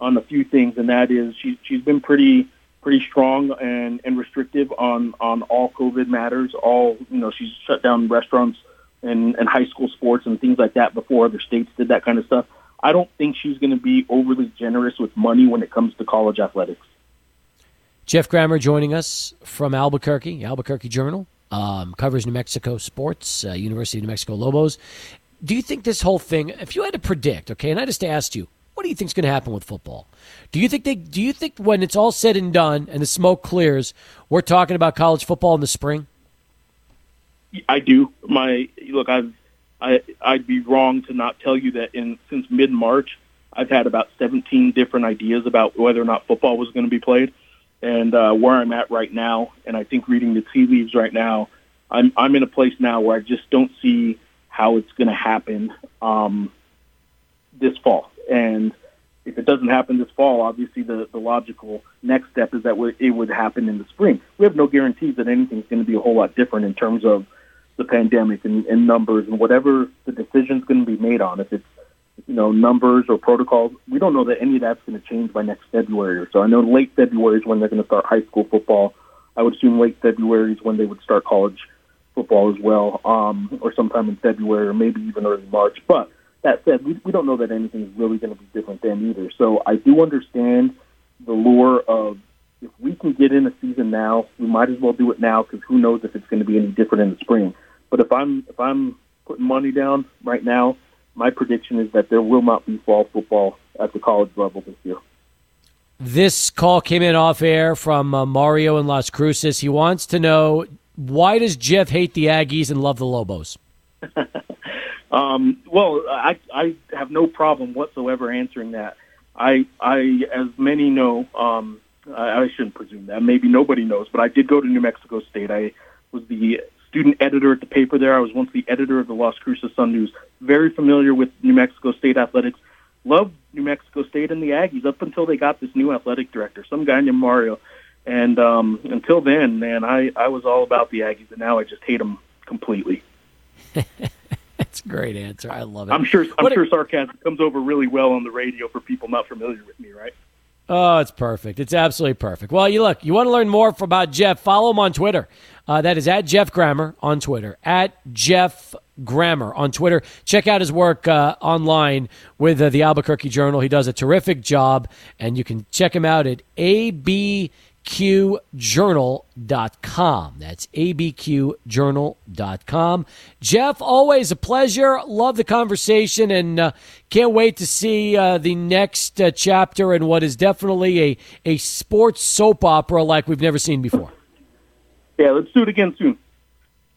on a few things, and that is she's she's been pretty pretty strong and, and restrictive on, on all COVID matters. All you know, she's shut down restaurants and, and high school sports and things like that before other states did that kind of stuff. I don't think she's going to be overly generous with money when it comes to college athletics. Geoff Grammer joining us from Albuquerque, Albuquerque Journal, um, covers New Mexico sports, uh, University of New Mexico Lobos. Do you think this whole thing, if you had to predict, okay, and I just asked you, what do you think is going to happen with football? Do you think they? Do you think when it's all said and done and the smoke clears, we're talking about college football in the spring? I do. My look, I've I I'd be wrong to not tell you that in since mid March, I've had about 17 different ideas about whether or not football was going to be played, and uh, where I'm at right now, and I think reading the tea leaves right now, I'm I'm in a place now where I just don't see how it's going to happen um, this fall, and if it doesn't happen this fall, obviously the, the logical next step is that it would happen in the spring. We have no guarantees that anything's going to be a whole lot different in terms of the pandemic and, and numbers and whatever the decision's going to be made on. If it's you know numbers or protocols, we don't know that any of that's going to change by next February or so. I know late February is when they're going to start high school football. I would assume late February is when they would start college football as well, um, or sometime in February or maybe even early March. But that said, we, we don't know that anything is really going to be different then either. So I do understand the lure of if we can get in a season now, we might as well do it now because who knows if it's going to be any different in the spring. But if I'm if I'm putting money down right now, my prediction is that there will not be fall football at the college level this year. This call came in off air from uh, Mario in Las Cruces. He wants to know why does Geoff hate the Aggies and love the Lobos? um, well, I I have no problem whatsoever answering that. I I as many know, um, I, I shouldn't presume that. Maybe nobody knows, but I did go to New Mexico State. I was the student editor at the paper there. I was once the editor of the Las Cruces Sun News. Very familiar with New Mexico State athletics. Loved New Mexico State and the Aggies up until they got this new athletic director, some guy named Mario. And um, until then, man, I, I was all about the Aggies, and now I just hate them completely. That's a great answer. I love it. I'm sure. I'm what sure sarcasm comes over really well on the radio for people not familiar with me, right? Oh, it's perfect. It's absolutely perfect. Well, you look, you want to learn more about Geoff, follow him on Twitter. Uh, that is at Geoff Grammer on Twitter. At Geoff Grammer on Twitter. Check out his work uh, online with uh, the Albuquerque Journal. He does a terrific job, and you can check him out at AB abqjournal.com. That's abqjournal.com. Geoff, always a pleasure. Love the conversation and uh, can't wait to see uh, the next uh, chapter in what is definitely a, a sports soap opera like we've never seen before. Yeah, let's do it again soon.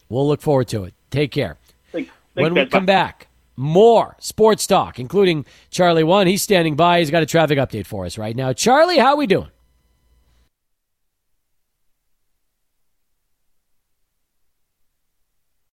We'll look forward to it. Take care. Thanks. when we come back, more sports talk, including Charlie One. He's standing by. He's got a traffic update for us right now. Charlie, how are we doing?